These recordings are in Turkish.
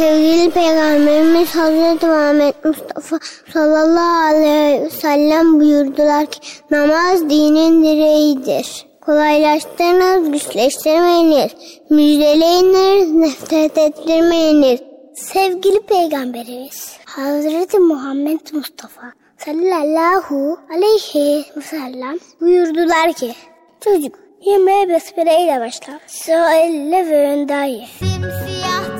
sevgili Peygamberimiz Hazreti Muhammed Mustafa sallallahu aleyhi ve sellem buyurdular ki namaz dinin direğidir. Kolaylaştırınız, güçleştirmeyiniz, müjdeleyiniz, nefret ettirmeyiniz. Sevgili Peygamberimiz Hazreti Muhammed Mustafa sallallahu aleyhi ve sellem buyurdular ki çocuk yemeğe besmele ile başla. Söyle ve önden. Simsiyah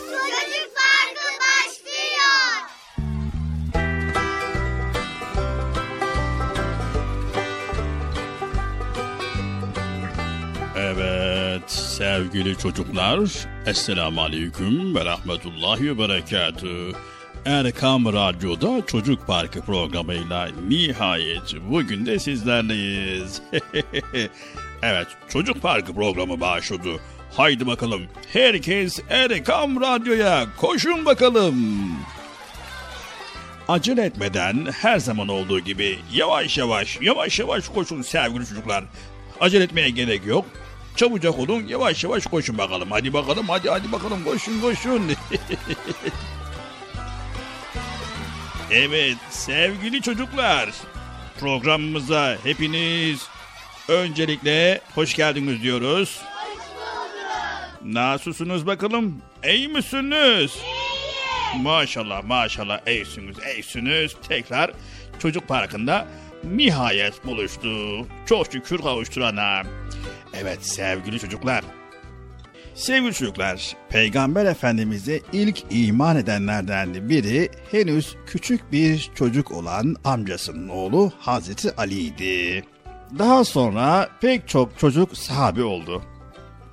Sevgili çocuklar. Esselamu Aleyküm ve Rahmetullahi ve Berekatü. Erkam Radyo'da Çocuk Parkı programıyla nihayet bugün de sizlerleyiz. evet Çocuk Parkı programı başladı. Haydi bakalım herkes Erkam Radyo'ya koşun bakalım. Acele etmeden her zaman olduğu gibi yavaş yavaş yavaş yavaş koşun sevgili çocuklar. Acele etmeye gerek yok. Çabucak olun yavaş yavaş koşun bakalım. Hadi bakalım hadi hadi bakalım koşun koşun. evet sevgili çocuklar programımıza hepiniz öncelikle hoş geldiniz diyoruz. Nasılsınız bakalım? İyi misiniz? Maşallah maşallah iyisiniz iyisiniz. Tekrar çocuk parkında nihayet buluştu. Çok şükür kavuşturana. Evet sevgili çocuklar. Sevgili çocuklar, Peygamber Efendimiz'e ilk iman edenlerden biri henüz küçük bir çocuk olan amcasının oğlu Hazreti Ali'ydi. Daha sonra pek çok çocuk sahabi oldu.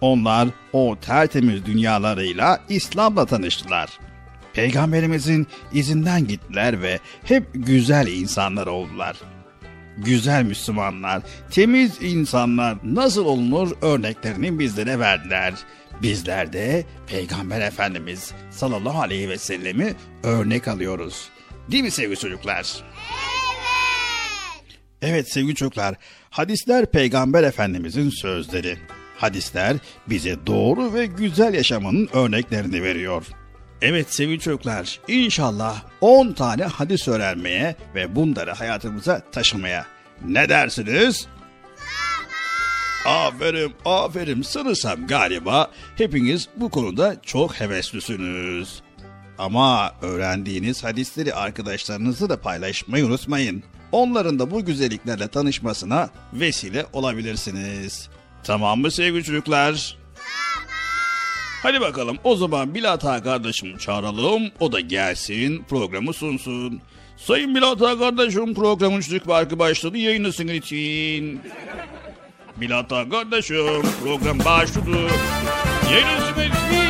Onlar o tertemiz dünyalarıyla İslam'la tanıştılar. Peygamberimizin izinden gittiler ve hep güzel insanlar oldular. Güzel Müslümanlar, temiz insanlar nasıl olunur örneklerini bizlere verdiler. Bizler de Peygamber Efendimiz sallallahu aleyhi ve sellemi örnek alıyoruz. Değil mi sevgili çocuklar? Evet sevgili çocuklar, hadisler Peygamber Efendimizin sözleri. Hadisler bize doğru ve güzel yaşamanın örneklerini veriyor. Evet sevgili çocuklar, inşallah 10 tane hadis öğrenmeye ve bunları hayatımıza taşımaya. Ne dersiniz? Aferin, aferin. Sanırsam galiba hepiniz bu konuda çok heveslüsünüz. Ama öğrendiğiniz hadisleri arkadaşlarınızla da paylaşmayı unutmayın. Onların da bu güzelliklerle tanışmasına vesile olabilirsiniz. Tamam mı sevgili çocuklar? Hadi bakalım o zaman Bilata kardeşimi çağıralım. O da gelsin programı sunsun. Sayın Bilata kardeşim programın çocuk parkı başladı yayınlasın için. Bilata kardeşim program başladı. Yayınlasın için.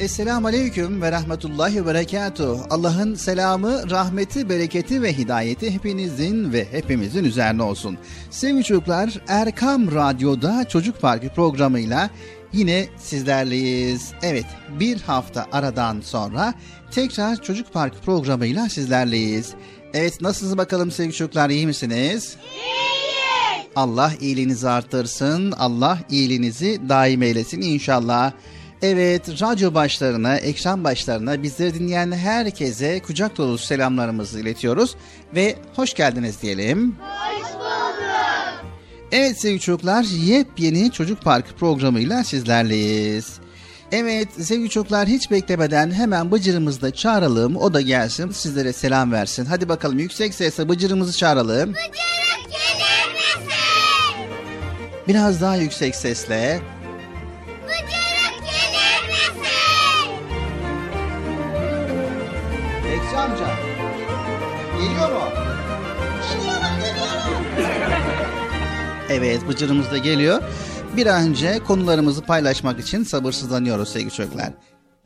Esselamu Aleyküm ve Rahmetullahi ve. Allah'ın selamı, rahmeti, bereketi ve hidayeti hepinizin ve hepimizin üzerine olsun. Sevgili çocuklar, Erkam Radyo'da Çocuk Parkı programıyla yine sizlerleyiz. Evet, bir hafta aradan sonra tekrar Çocuk Parkı programıyla sizlerleyiz. Evet, nasılsınız bakalım sevgili çocuklar, iyi misiniz? İyiyiz. Allah iyiliğinizi arttırsın, Allah iyiliğinizi daim eylesin inşallah. Evet, radyo başlarına, ekran başlarına bizleri dinleyen herkese kucak dolusu selamlarımızı iletiyoruz ve hoş geldiniz diyelim. Hoş bulduk. Evet sevgili çocuklar, yepyeni Çocuk Parkı programıyla sizlerleyiz. Evet sevgili çocuklar hiç beklemeden hemen Bıcır'ımızı da çağıralım. O da gelsin sizlere selam versin. Hadi bakalım yüksek sesle Bıcır'ımızı çağıralım. Bıcırık gelir misin? Biraz daha yüksek sesle. Evet Bıcır'ımız da geliyor. Bir an önce konularımızı paylaşmak için sabırsızlanıyoruz sevgili çocuklar.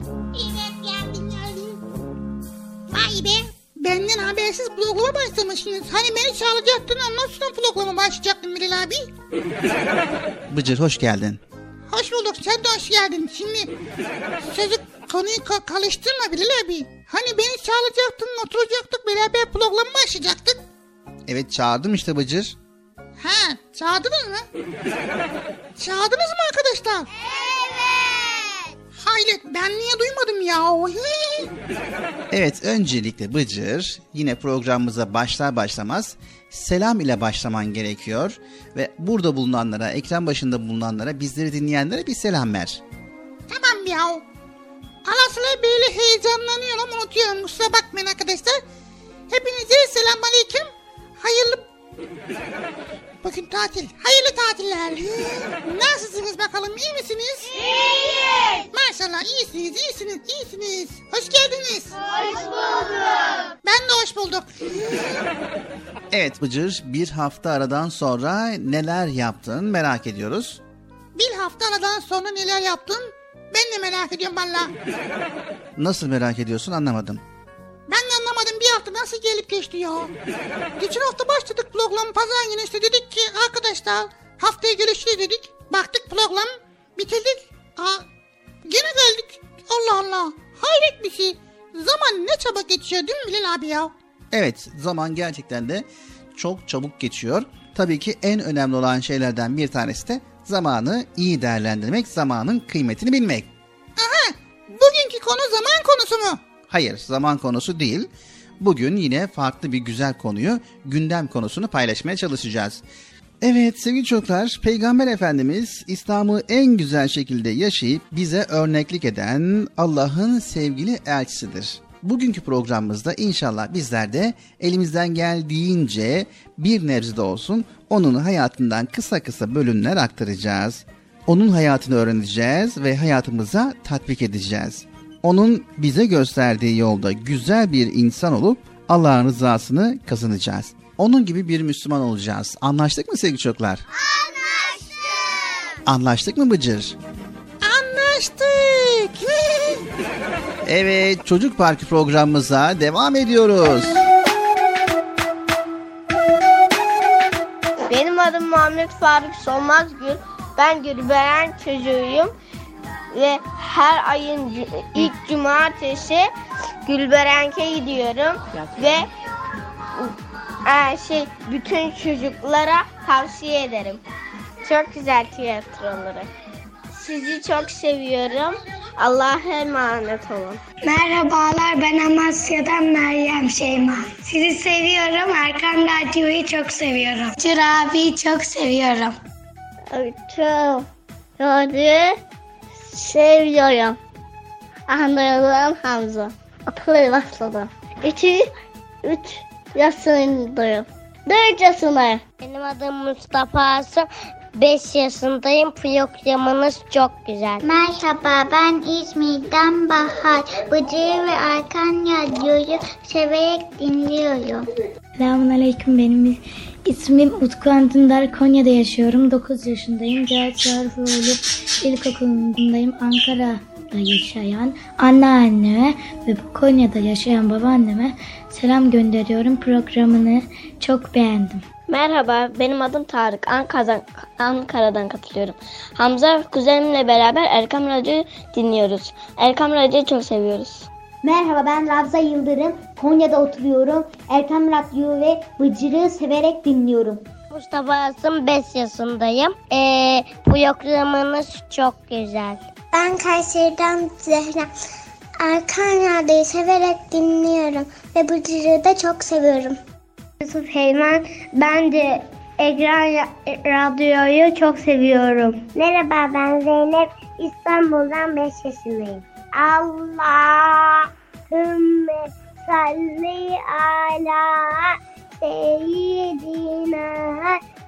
Evet geldim geldim. Vay be. Benden habersiz programa başlamışsınız. Hani beni çağıracaktın ondan sonra programa başlayacaktın Bilal abi. Bıcır hoş geldin. Hoş bulduk sen de hoş geldin. Şimdi sözü konuyu ka- karıştırma Bilal abi. Hani beni çağıracaktın oturacaktık beraber programa başlayacaktık. Evet çağırdım işte Bıcır. Ha çağırdınız mı? Çağırdınız mı arkadaşlar? Evet. Hayret ben niye duymadım ya? Evet öncelikle Bıcır yine programımıza başlar başlamaz selam ile başlaman gerekiyor. Ve burada bulunanlara, ekran başında bulunanlara, bizleri dinleyenlere bir selam ver. Tamam ya. Ara sıra böyle heyecanlanıyorum unutuyorum kusura bakmayın arkadaşlar. Hepinize selam aleyküm. Hayırlı... Bugün tatil. Hayırlı tatiller. Nasılsınız bakalım iyi misiniz? İyiyiz. Maşallah iyisiniz iyisiniz iyisiniz. Hoş geldiniz. Hoş bulduk. Ben de hoş bulduk. Evet Bıcır bir hafta aradan sonra neler yaptın merak ediyoruz. Bir hafta aradan sonra neler yaptın? Ben de merak ediyorum valla. Nasıl merak ediyorsun anlamadım. Ben de anlamadım bir hafta nasıl gelip geçti ya. Geçen hafta başladık program pazar günü işte dedik ki arkadaşlar haftaya görüşürüz dedik. Baktık program bitirdik. Aa, gene geldik. Allah Allah hayret bir şey. Zaman ne çabuk geçiyor değil mi Bilal abi ya? Evet zaman gerçekten de çok çabuk geçiyor. Tabii ki en önemli olan şeylerden bir tanesi de zamanı iyi değerlendirmek, zamanın kıymetini bilmek. Aha bugünkü konu zaman konusu mu? Hayır, zaman konusu değil. Bugün yine farklı bir güzel konuyu, gündem konusunu paylaşmaya çalışacağız. Evet sevgili çocuklar, Peygamber Efendimiz İslam'ı en güzel şekilde yaşayıp bize örneklik eden Allah'ın sevgili elçisidir. Bugünkü programımızda inşallah bizler de elimizden geldiğince bir nebze de olsun onun hayatından kısa kısa bölümler aktaracağız. Onun hayatını öğreneceğiz ve hayatımıza tatbik edeceğiz. Onun bize gösterdiği yolda güzel bir insan olup Allah'ın rızasını kazanacağız. Onun gibi bir Müslüman olacağız. Anlaştık mı sevgili çocuklar? Anlaştık. Anlaştık mı Bıcır? Anlaştık. Evet, Çocuk Parkı programımıza devam ediyoruz. Benim adım Muhammed Faruk Solmazgül. Ben Gülberen çocuğuyum. Ve her ayın ilk cumartesi Gülberenk'e gidiyorum. Ve e, şey bütün çocuklara tavsiye ederim. Çok güzel tiyatroları. Sizi çok seviyorum. Allah'a emanet olun. Merhabalar ben Amasya'dan Meryem Şeyma. Sizi seviyorum. Erkan Radyo'yu çok seviyorum. Cır abiyi çok seviyorum. Çok çok seviyorum. Anlayan Hamza. Okula başladım. İki, üç yaşındayım. Dört yaşındayım. Benim adım Mustafa Asım. 5 yaşındayım. Programınız çok güzel. Merhaba ben İzmir'den Bahar. Bıcır ve Erkan Radyo'yu severek dinliyorum. Selamun Aleyküm benim ismim Utku Antındar Konya'da yaşıyorum 9 yaşındayım Cahit Çağrıoğlu İlkokulu'ndayım Ankara yaşayan anneanneme ve Konya'da yaşayan babaanneme selam gönderiyorum. Programını çok beğendim. Merhaba, benim adım Tarık. Ankara'dan, Ankara'dan katılıyorum. Hamza kuzenimle beraber Erkam Radyo'yu dinliyoruz. Erkam Radyo'yu çok seviyoruz. Merhaba ben Ravza Yıldırım. Konya'da oturuyorum. Erkam Radyo ve Bıcır'ı severek dinliyorum. Mustafa Asım 5 yaşındayım. Ee, bu programınız çok güzel. Ben Kayseri'den Zehra. Erkan Radyo'yu severek dinliyorum ve Bıcır'ı da çok seviyorum. Yusuf Heyman, ben de Ekran Radyo'yu çok seviyorum. Merhaba ben Zeynep. İstanbul'dan 5 yaşındayım. Allahümme salli ala seyyidina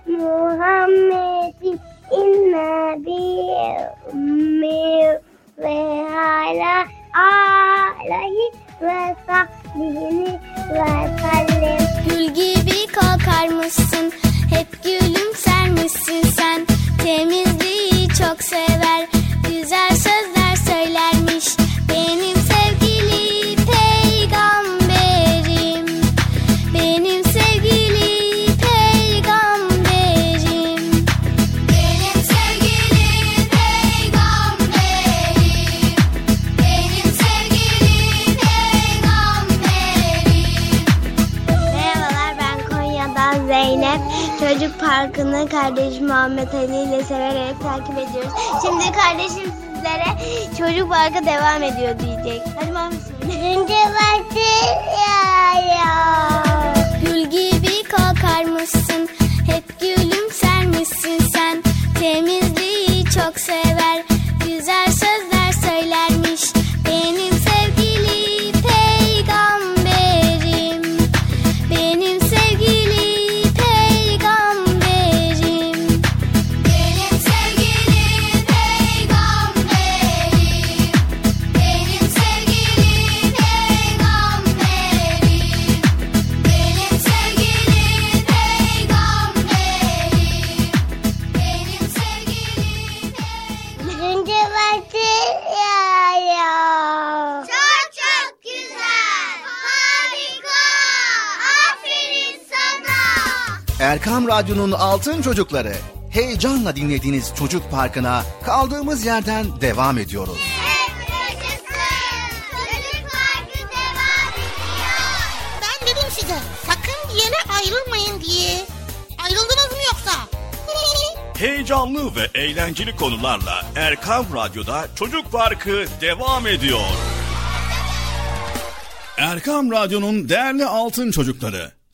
Muhammedin inna bi ve ala aleyhi ve sahbihi ve sellem. Gül gibi kokarmışsın, hep gülümsermişsin sen. Temizliği çok sever, güzel sözler söylermiş. Benim sevgili Çocuk Parkı'nı kardeşim Muhammed Ali ile severek takip ediyoruz. Şimdi kardeşim sizlere Çocuk Parkı devam ediyor diyecek. Hadi Muhammed Birinci vakti Gül gibi kokarmışsın, hep gülümsermişsin sen. Temizliği çok sever, Radyo'nun Altın Çocukları. Heyecanla dinlediğiniz Çocuk Parkı'na kaldığımız yerden devam ediyoruz. Çocuk parkı devam ediyor. Ben dedim size sakın bir yere ayrılmayın diye. Ayrıldınız mı yoksa? Heyecanlı ve eğlenceli konularla Erkam Radyo'da Çocuk Parkı devam ediyor. Erkam Radyo'nun değerli altın çocukları.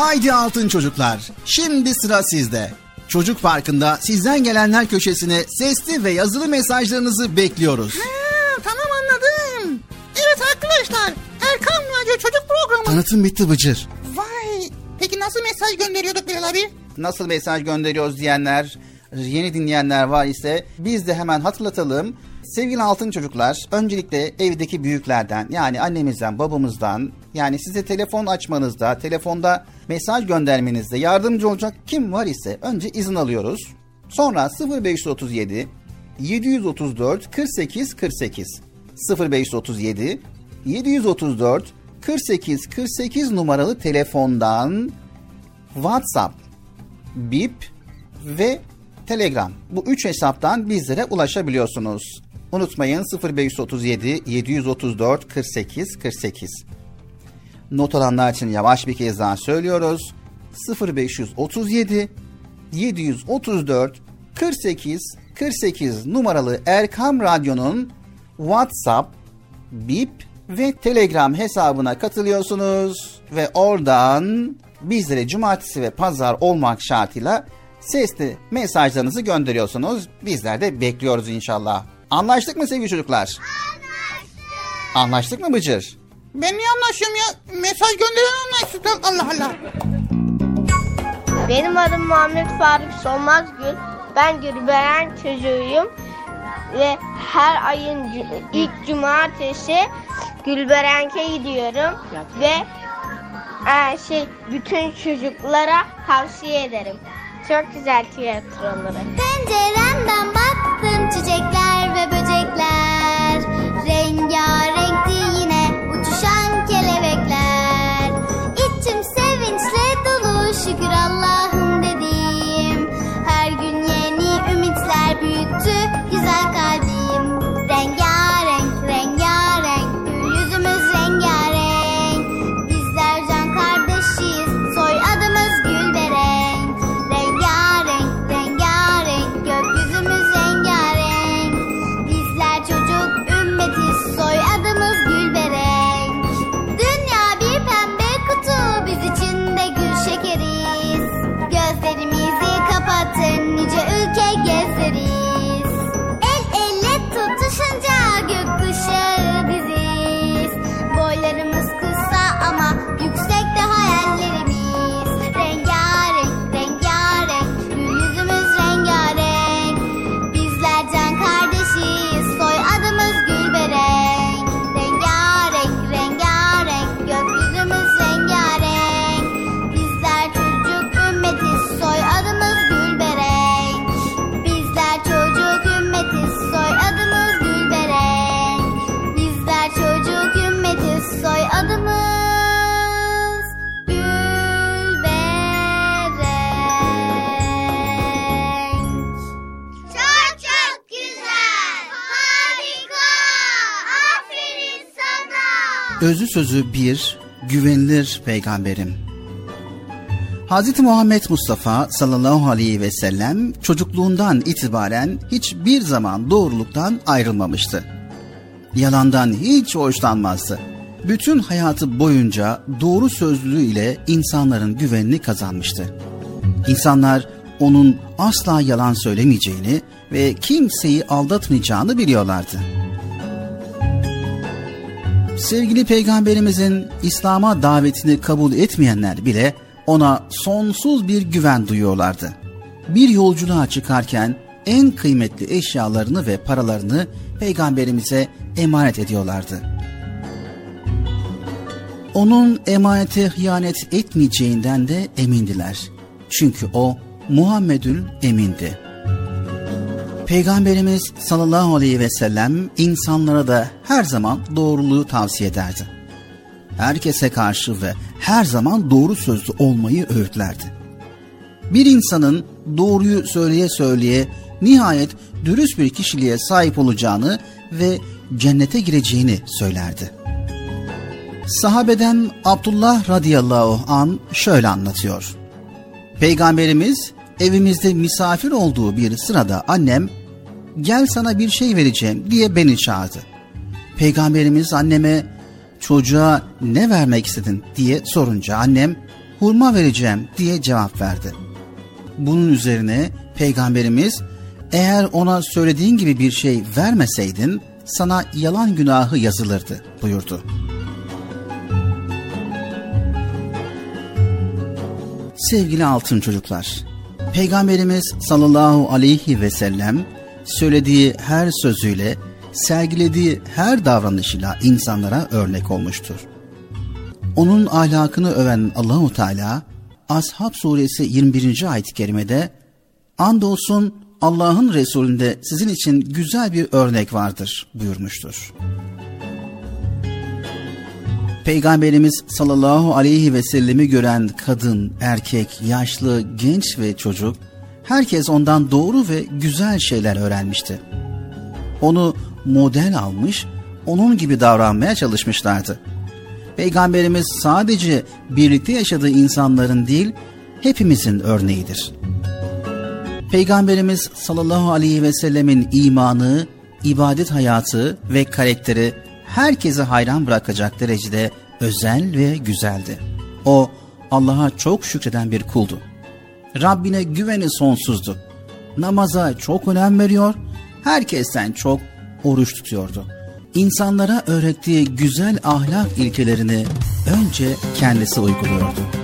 Haydi altın çocuklar, şimdi sıra sizde. Çocuk Parkı'nda sizden gelenler köşesine sesli ve yazılı mesajlarınızı bekliyoruz. Ha, tamam anladım. Evet arkadaşlar Erkan Radyo Çocuk Programı. Tanıtım bitti Bıcır. Vay. Peki nasıl mesaj gönderiyorduk Bilal abi? Nasıl mesaj gönderiyoruz diyenler, yeni dinleyenler var ise biz de hemen hatırlatalım. Sevgili altın çocuklar, öncelikle evdeki büyüklerden yani annemizden, babamızdan yani size telefon açmanızda, telefonda mesaj göndermenizde yardımcı olacak kim var ise önce izin alıyoruz. Sonra 0537 734 48 48 0537 734 48 48 numaralı telefondan WhatsApp, Bip ve Telegram. Bu üç hesaptan bizlere ulaşabiliyorsunuz. Unutmayın 0537 734 48 48. Not alanlar için yavaş bir kez daha söylüyoruz. 0537 734 48 48 numaralı Erkam Radyo'nun WhatsApp, Bip ve Telegram hesabına katılıyorsunuz ve oradan bizlere cumartesi ve pazar olmak şartıyla sesli mesajlarınızı gönderiyorsunuz. Bizler de bekliyoruz inşallah. Anlaştık mı sevgili çocuklar? Anlaştık. Anlaştık mı Bıcır? Ben niye anlaşıyorum ya? Mesaj gönderen anlaştık. Allah Allah. Benim adım Muhammed Faruk Solmazgül. Ben Gülberen çocuğuyum. Ve her ayın ilk cumartesi Gülberenk'e gidiyorum. Ve e, şey bütün çocuklara tavsiye ederim. Çok güzel tiyatroları. Penceremden baktım çiçekler ve böcekler Rengarenkti sana. Özü sözü bir, güvenilir peygamberim. Hz. Muhammed Mustafa sallallahu aleyhi ve sellem çocukluğundan itibaren hiçbir zaman doğruluktan ayrılmamıştı. Yalandan hiç hoşlanmazdı. Bütün hayatı boyunca doğru sözlülüğü ile insanların güvenini kazanmıştı. İnsanlar onun asla yalan söylemeyeceğini ve kimseyi aldatmayacağını biliyorlardı. Sevgili peygamberimizin İslam'a davetini kabul etmeyenler bile ona sonsuz bir güven duyuyorlardı. Bir yolculuğa çıkarken en kıymetli eşyalarını ve paralarını peygamberimize emanet ediyorlardı. Onun emanete hıyanet etmeyeceğinden de emindiler. Çünkü o Muhammedül Emin'di. Peygamberimiz sallallahu aleyhi ve sellem insanlara da her zaman doğruluğu tavsiye ederdi. Herkese karşı ve her zaman doğru sözlü olmayı öğütlerdi. Bir insanın doğruyu söyleye söyleye nihayet dürüst bir kişiliğe sahip olacağını ve cennete gireceğini söylerdi. Sahabeden Abdullah radıyallahu an şöyle anlatıyor. Peygamberimiz evimizde misafir olduğu bir sırada annem gel sana bir şey vereceğim diye beni çağırdı. Peygamberimiz anneme çocuğa ne vermek istedin diye sorunca annem hurma vereceğim diye cevap verdi. Bunun üzerine peygamberimiz eğer ona söylediğin gibi bir şey vermeseydin sana yalan günahı yazılırdı buyurdu. Sevgili altın çocuklar, Peygamberimiz sallallahu aleyhi ve sellem söylediği her sözüyle, sergilediği her davranışıyla insanlara örnek olmuştur. Onun ahlakını öven Allahu Teala Ashab suresi 21. ayet-i kerimede andolsun Allah'ın Resulünde sizin için güzel bir örnek vardır buyurmuştur. Peygamberimiz sallallahu aleyhi ve sellemi gören kadın, erkek, yaşlı, genç ve çocuk herkes ondan doğru ve güzel şeyler öğrenmişti. Onu model almış, onun gibi davranmaya çalışmışlardı. Peygamberimiz sadece birlikte yaşadığı insanların değil, hepimizin örneğidir. Peygamberimiz sallallahu aleyhi ve sellemin imanı, ibadet hayatı ve karakteri herkese hayran bırakacak derecede özel ve güzeldi. O Allah'a çok şükreden bir kuldu. Rabbine güveni sonsuzdu. Namaza çok önem veriyor, herkesten çok oruç tutuyordu. İnsanlara öğrettiği güzel ahlak ilkelerini önce kendisi uyguluyordu.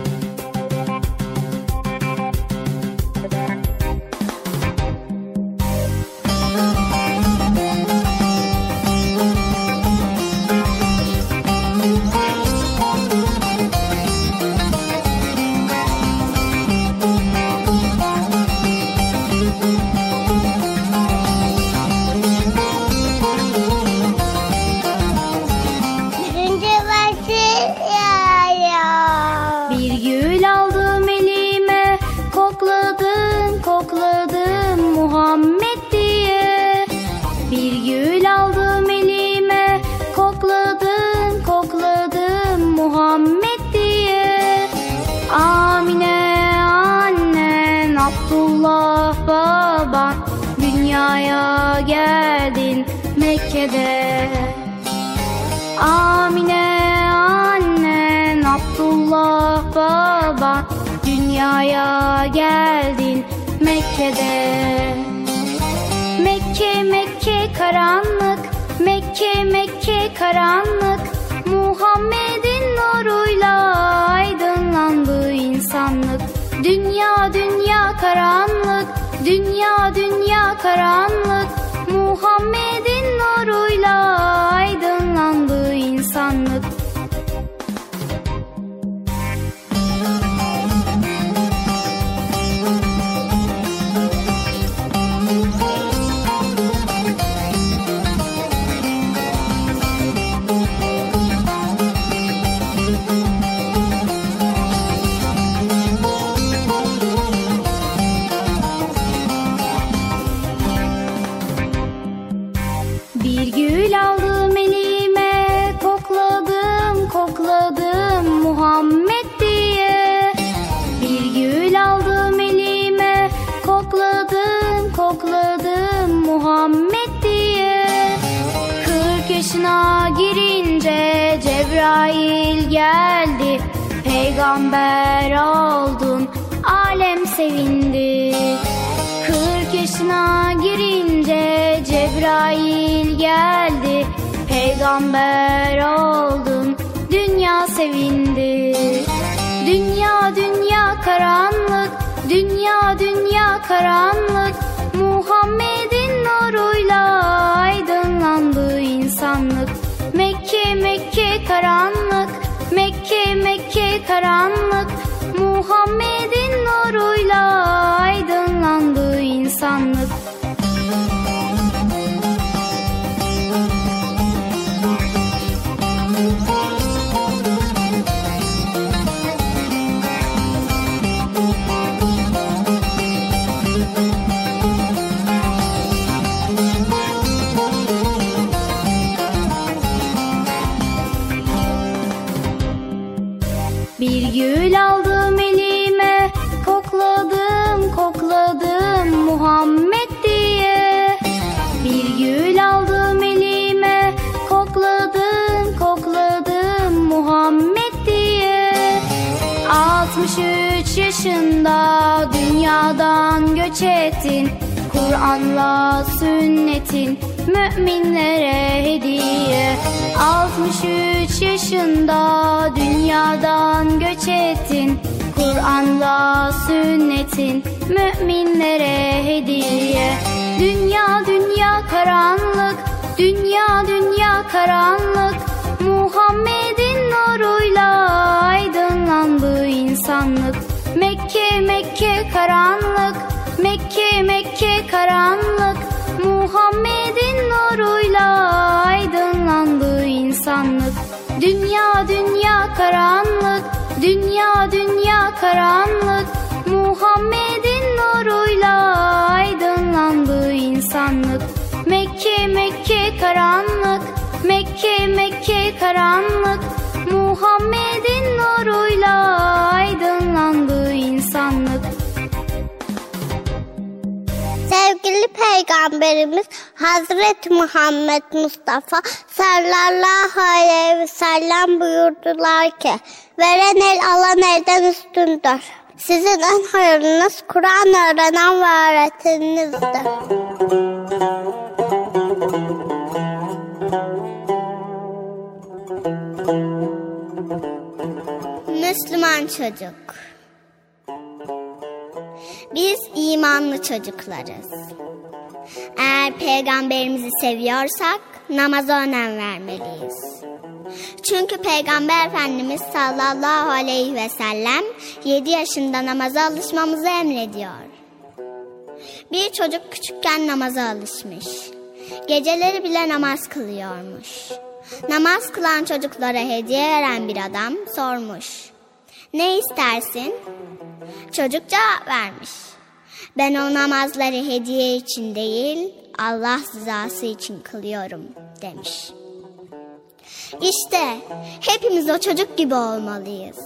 yaşına girince Cebrail geldi. Peygamber oldun alem sevindi. Kırk yaşına girince Cebrail geldi. Peygamber oldun dünya sevindi. Dünya dünya karanlık Dünya dünya karanlık. Muhammed karanlık Mekke Mekke karanlık. Muhammed'in nuruyla aydınlandı insanlık. Kur'an'la sünnetin müminlere hediye. 63 yaşında dünyadan göç ettin Kur'an'la sünnetin müminlere hediye. Dünya dünya karanlık, dünya dünya karanlık. Muhammed'in nuruyla aydınlandı insanlık. Mekke Mekke karanlık Mekke Mekke karanlık. Muhammed'in nuruyla aydınlandı insanlık. Dünya dünya karanlık. Dünya dünya karanlık. Muhammed'in nuruyla aydınlandı insanlık. Mekke Mekke karanlık. Mekke Mekke karanlık. Muhammed'in nuruyla aydınlandı insanlık Sevgili Peygamberimiz Hazreti Muhammed Mustafa sallallahu aleyhi ve sellem buyurdular ki Veren el alan elden üstündür. Sizin en hayırlınız Kur'an öğrenen ve öğreteninizdir. Müslüman çocuk Biz imanlı çocuklarız. Eğer peygamberimizi seviyorsak namaza önem vermeliyiz. Çünkü Peygamber Efendimiz sallallahu aleyhi ve sellem 7 yaşında namaza alışmamızı emrediyor. Bir çocuk küçükken namaza alışmış. Geceleri bile namaz kılıyormuş. Namaz kılan çocuklara hediye veren bir adam sormuş. Ne istersin? Çocuk cevap vermiş. Ben o namazları hediye için değil, Allah rızası için kılıyorum demiş. İşte hepimiz o çocuk gibi olmalıyız.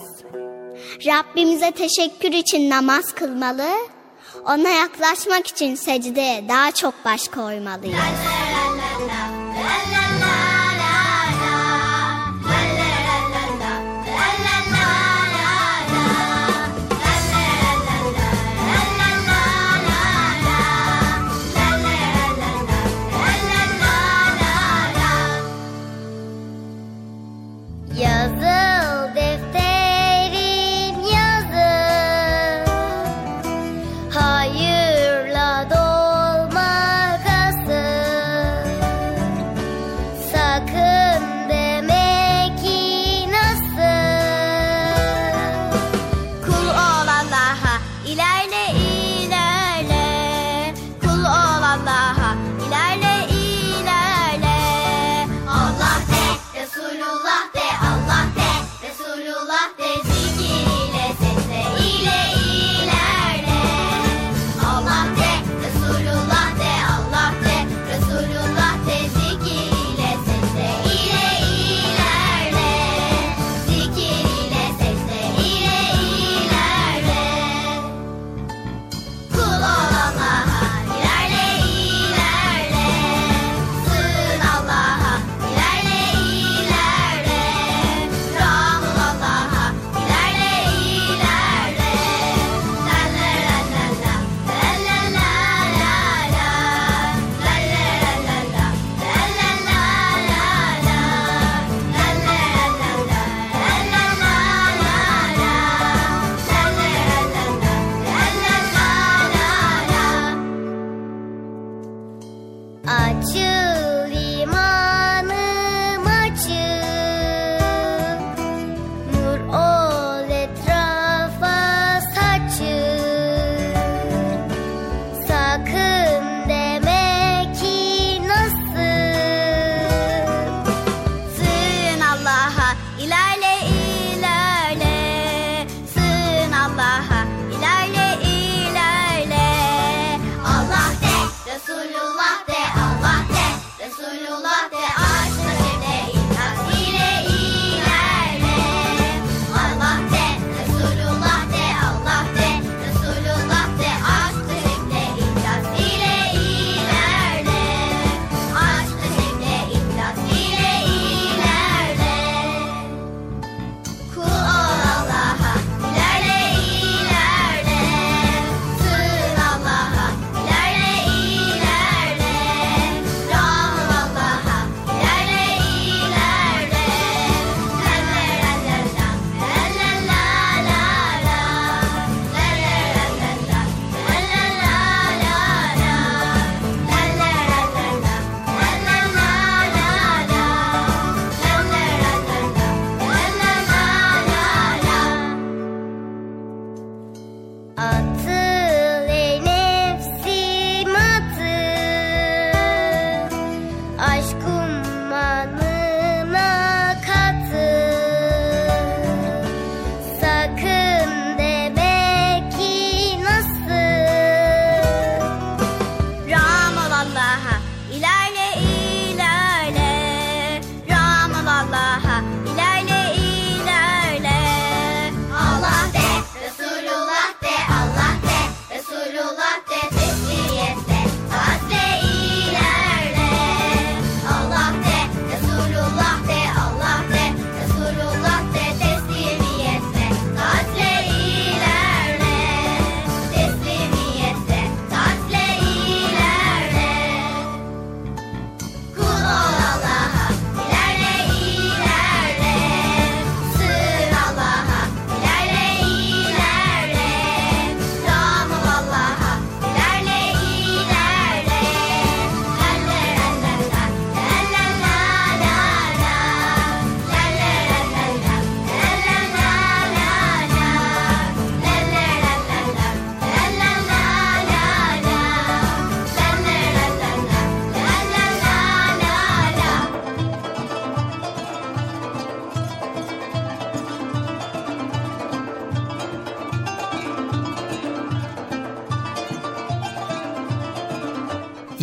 Rabbimize teşekkür için namaz kılmalı, ona yaklaşmak için secdeye daha çok baş koymalıyız. Ila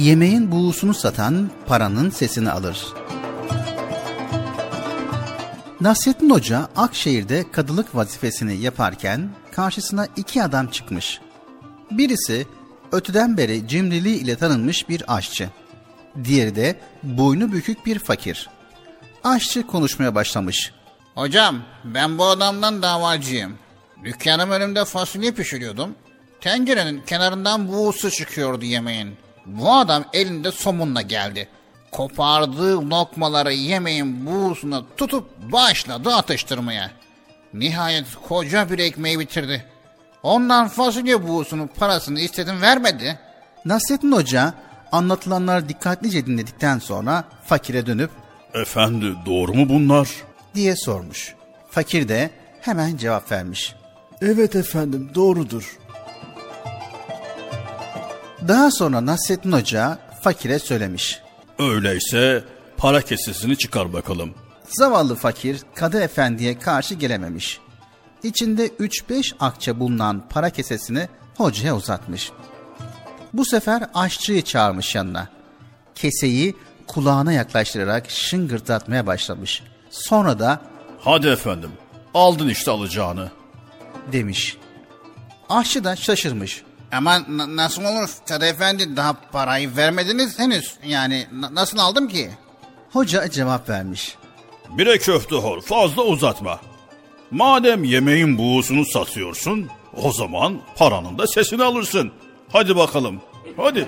Yemeğin buğusunu satan paranın sesini alır. Nasrettin Hoca Akşehir'de kadılık vazifesini yaparken karşısına iki adam çıkmış. Birisi öteden beri cimriliği ile tanınmış bir aşçı. Diğeri de boynu bükük bir fakir. Aşçı konuşmaya başlamış. Hocam ben bu adamdan davacıyım. Dükkanım önümde fasulye pişiriyordum. Tencerenin kenarından buğusu çıkıyordu yemeğin. Bu adam elinde somunla geldi. Kopardığı lokmaları yemeğin buğusuna tutup başladı atıştırmaya. Nihayet koca bir ekmeği bitirdi. Ondan fasulye buğusunun parasını istedim vermedi. Nasrettin Hoca anlatılanları dikkatlice dinledikten sonra fakire dönüp Efendi doğru mu bunlar? diye sormuş. Fakir de hemen cevap vermiş. Evet efendim doğrudur. Daha sonra Nasrettin Hoca fakire söylemiş. Öyleyse para kesesini çıkar bakalım. Zavallı fakir Kadı Efendi'ye karşı gelememiş. İçinde 3-5 akçe bulunan para kesesini hocaya uzatmış. Bu sefer aşçıyı çağırmış yanına. Keseyi kulağına yaklaştırarak şıngırdatmaya başlamış. Sonra da Hadi efendim aldın işte alacağını demiş. Aşçı da şaşırmış. Ama na- nasıl olur Kadı Efendi daha parayı vermediniz henüz. Yani na- nasıl aldım ki? Hoca cevap vermiş. Bire köfte hor fazla uzatma. Madem yemeğin buğusunu satıyorsun o zaman paranın da sesini alırsın. Hadi bakalım hadi.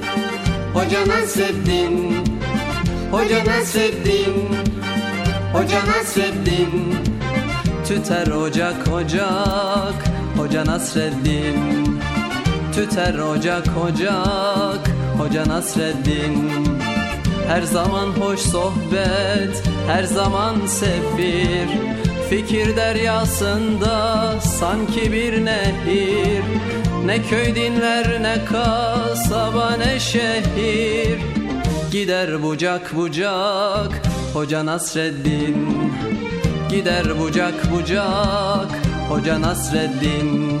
Hoca Nasreddin Hoca Nasreddin Hoca Nasreddin Tüter ocak ocak Hoca Nasreddin Tüter ocak ocak Hoca Nasreddin Her zaman hoş sohbet Her zaman sefir Fikir deryasında sanki bir nehir. Ne köy dinler ne kasaba ne şehir. Gider bucak bucak Hoca Nasreddin. Gider bucak bucak Hoca Nasreddin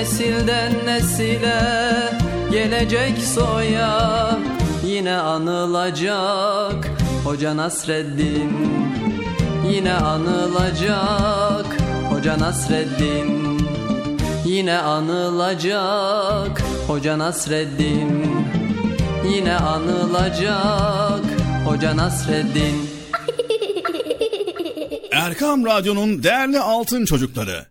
Nesilden nesile gelecek soya Yine anılacak Hoca Nasreddin. Yine anılacak Hoca Nasreddin. Yine anılacak Hoca Nasreddin. Yine anılacak Hoca Nasreddin. Erkam Radyo'nun değerli altın çocukları.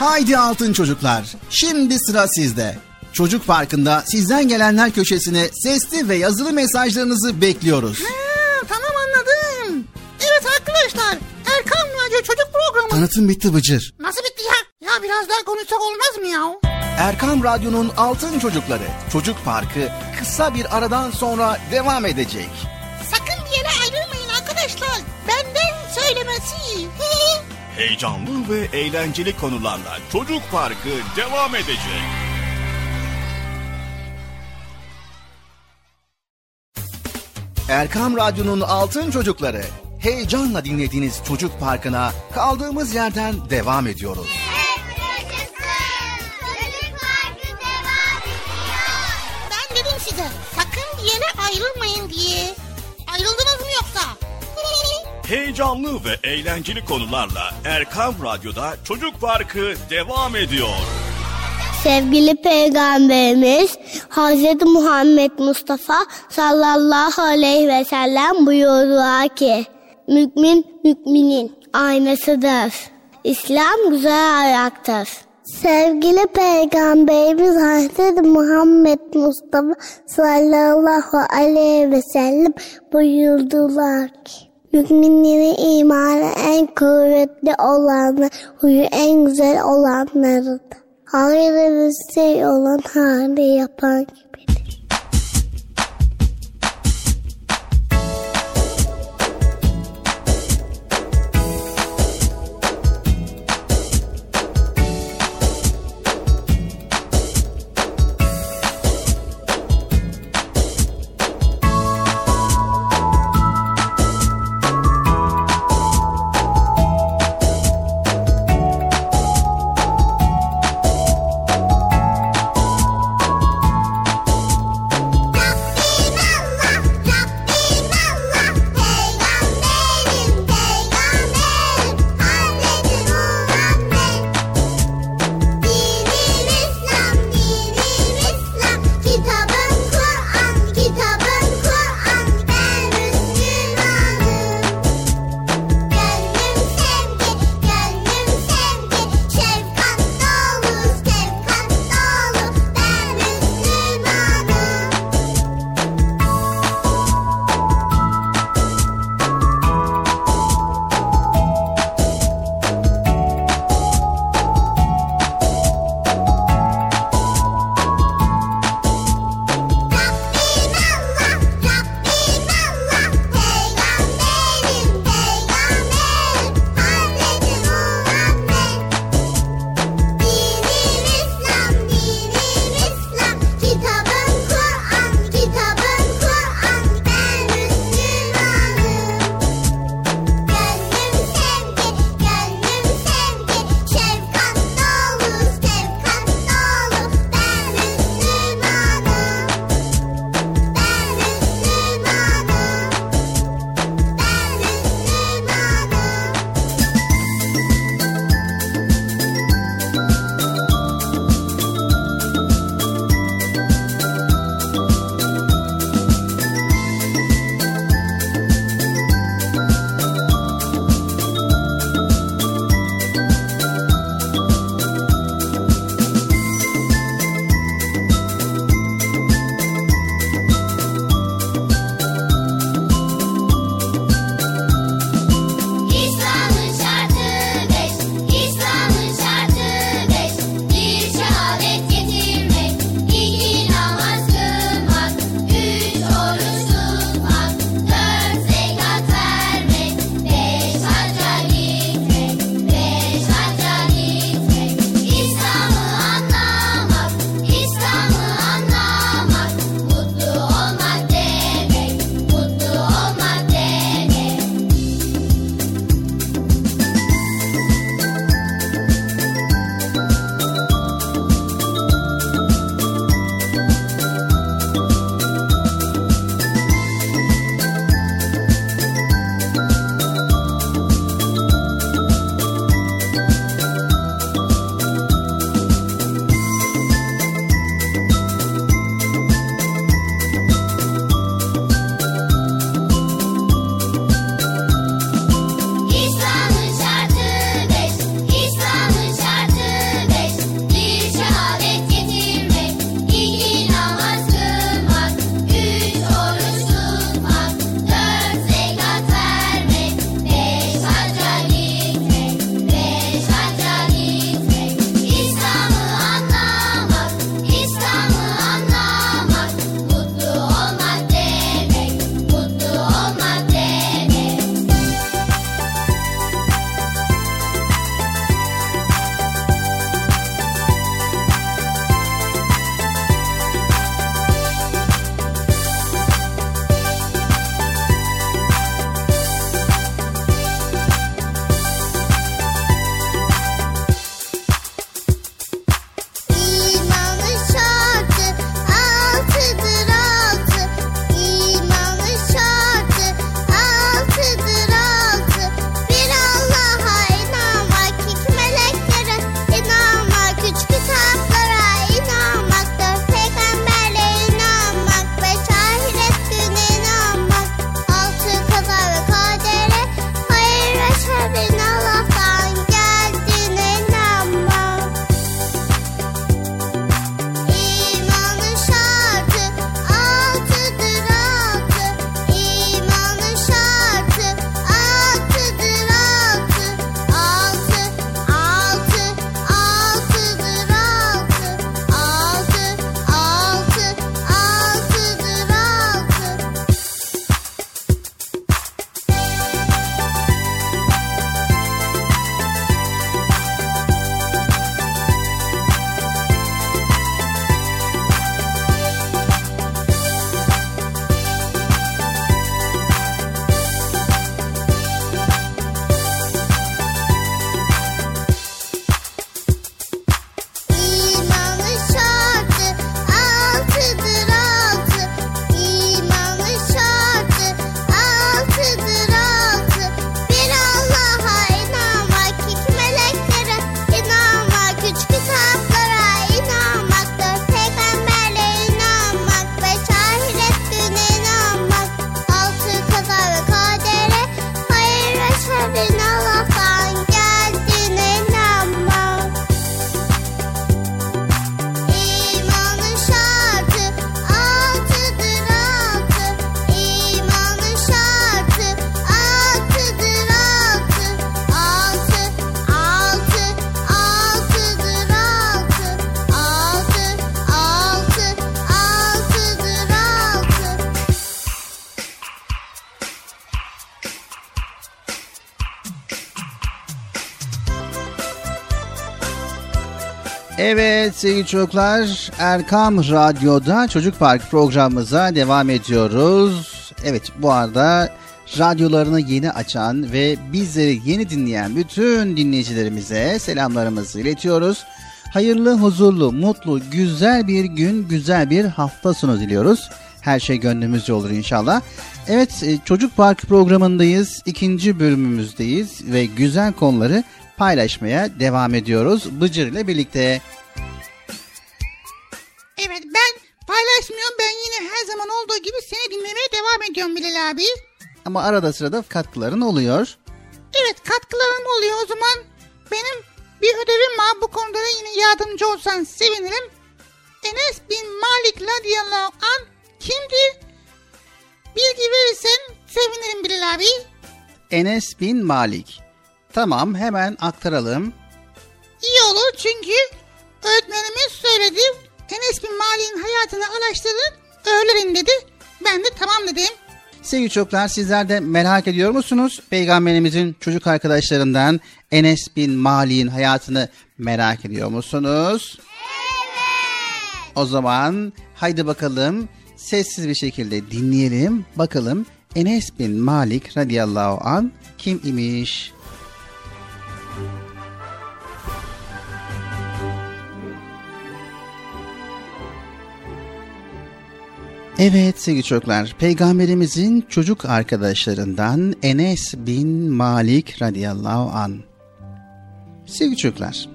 Haydi altın çocuklar. Şimdi sıra sizde. Çocuk Parkı'nda sizden gelenler köşesine sesli ve yazılı mesajlarınızı bekliyoruz. Ha, tamam anladım. Evet arkadaşlar Erkan Radyo Çocuk Programı. Tanıtım bitti Bıcır. Nasıl bitti ya? Ya biraz daha konuşsak olmaz mı ya? Erkam Radyo'nun Altın Çocukları Çocuk Parkı kısa bir aradan sonra devam edecek. Sakın bir yere ayrılmayın arkadaşlar. Benden söylemesi. Heyecanlı ve eğlenceli konularla Çocuk Parkı devam edecek. Erkam Radyo'nun Altın Çocukları heyecanla dinlediğiniz Çocuk Parkı'na kaldığımız yerden devam ediyoruz. Ben dedim size sakın bir yere ayrılmayın diye. Ayrıldınız mı yoksa? Heyecanlı ve eğlenceli konularla Erkam Radyo'da Çocuk Parkı devam ediyor. Sevgili Peygamberimiz Hz. Muhammed Mustafa sallallahu aleyhi ve sellem buyurdu ki Mümin müminin aynasıdır. İslam güzel ayaktır. Sevgili Peygamberimiz Hz. Muhammed Mustafa sallallahu aleyhi ve sellem buyurdular ki Müminlerin imanı en kuvvetli olanlar, huyu en güzel olanlarıdır. Hayırlı bir şey olan hali yapan sevgili çocuklar Erkam Radyo'da Çocuk Park programımıza devam ediyoruz. Evet bu arada radyolarını yeni açan ve bizleri yeni dinleyen bütün dinleyicilerimize selamlarımızı iletiyoruz. Hayırlı, huzurlu, mutlu, güzel bir gün, güzel bir hafta sonu diliyoruz. Her şey gönlümüzce olur inşallah. Evet e, Çocuk Park programındayız. ikinci bölümümüzdeyiz ve güzel konuları paylaşmaya devam ediyoruz Bıcır ile birlikte. Evet ben paylaşmıyorum. Ben yine her zaman olduğu gibi seni dinlemeye devam ediyorum Bilal abi. Ama arada sırada katkıların oluyor. Evet katkılarım oluyor o zaman. Benim bir ödevim var bu konuda da yine yardımcı olsan sevinirim. Enes bin Malik radıyallahu an kimdi? Bilgi verirsen sevinirim Bilal abi. Enes bin Malik. Tamam hemen aktaralım. İyi olur çünkü öğretmenimiz söyledi. Enes bin Malik'in hayatını araştırın öğlenin dedi. Ben de tamam dedim. Sevgili çocuklar sizler de merak ediyor musunuz? Peygamberimizin çocuk arkadaşlarından Enes bin Malik'in hayatını merak ediyor musunuz? Evet. O zaman haydi bakalım sessiz bir şekilde dinleyelim. Bakalım Enes bin Malik radıyallahu an kim imiş? Evet sevgili çocuklar, Peygamberimizin çocuk arkadaşlarından Enes bin Malik radıyallahu an. Sevgili çocuklar,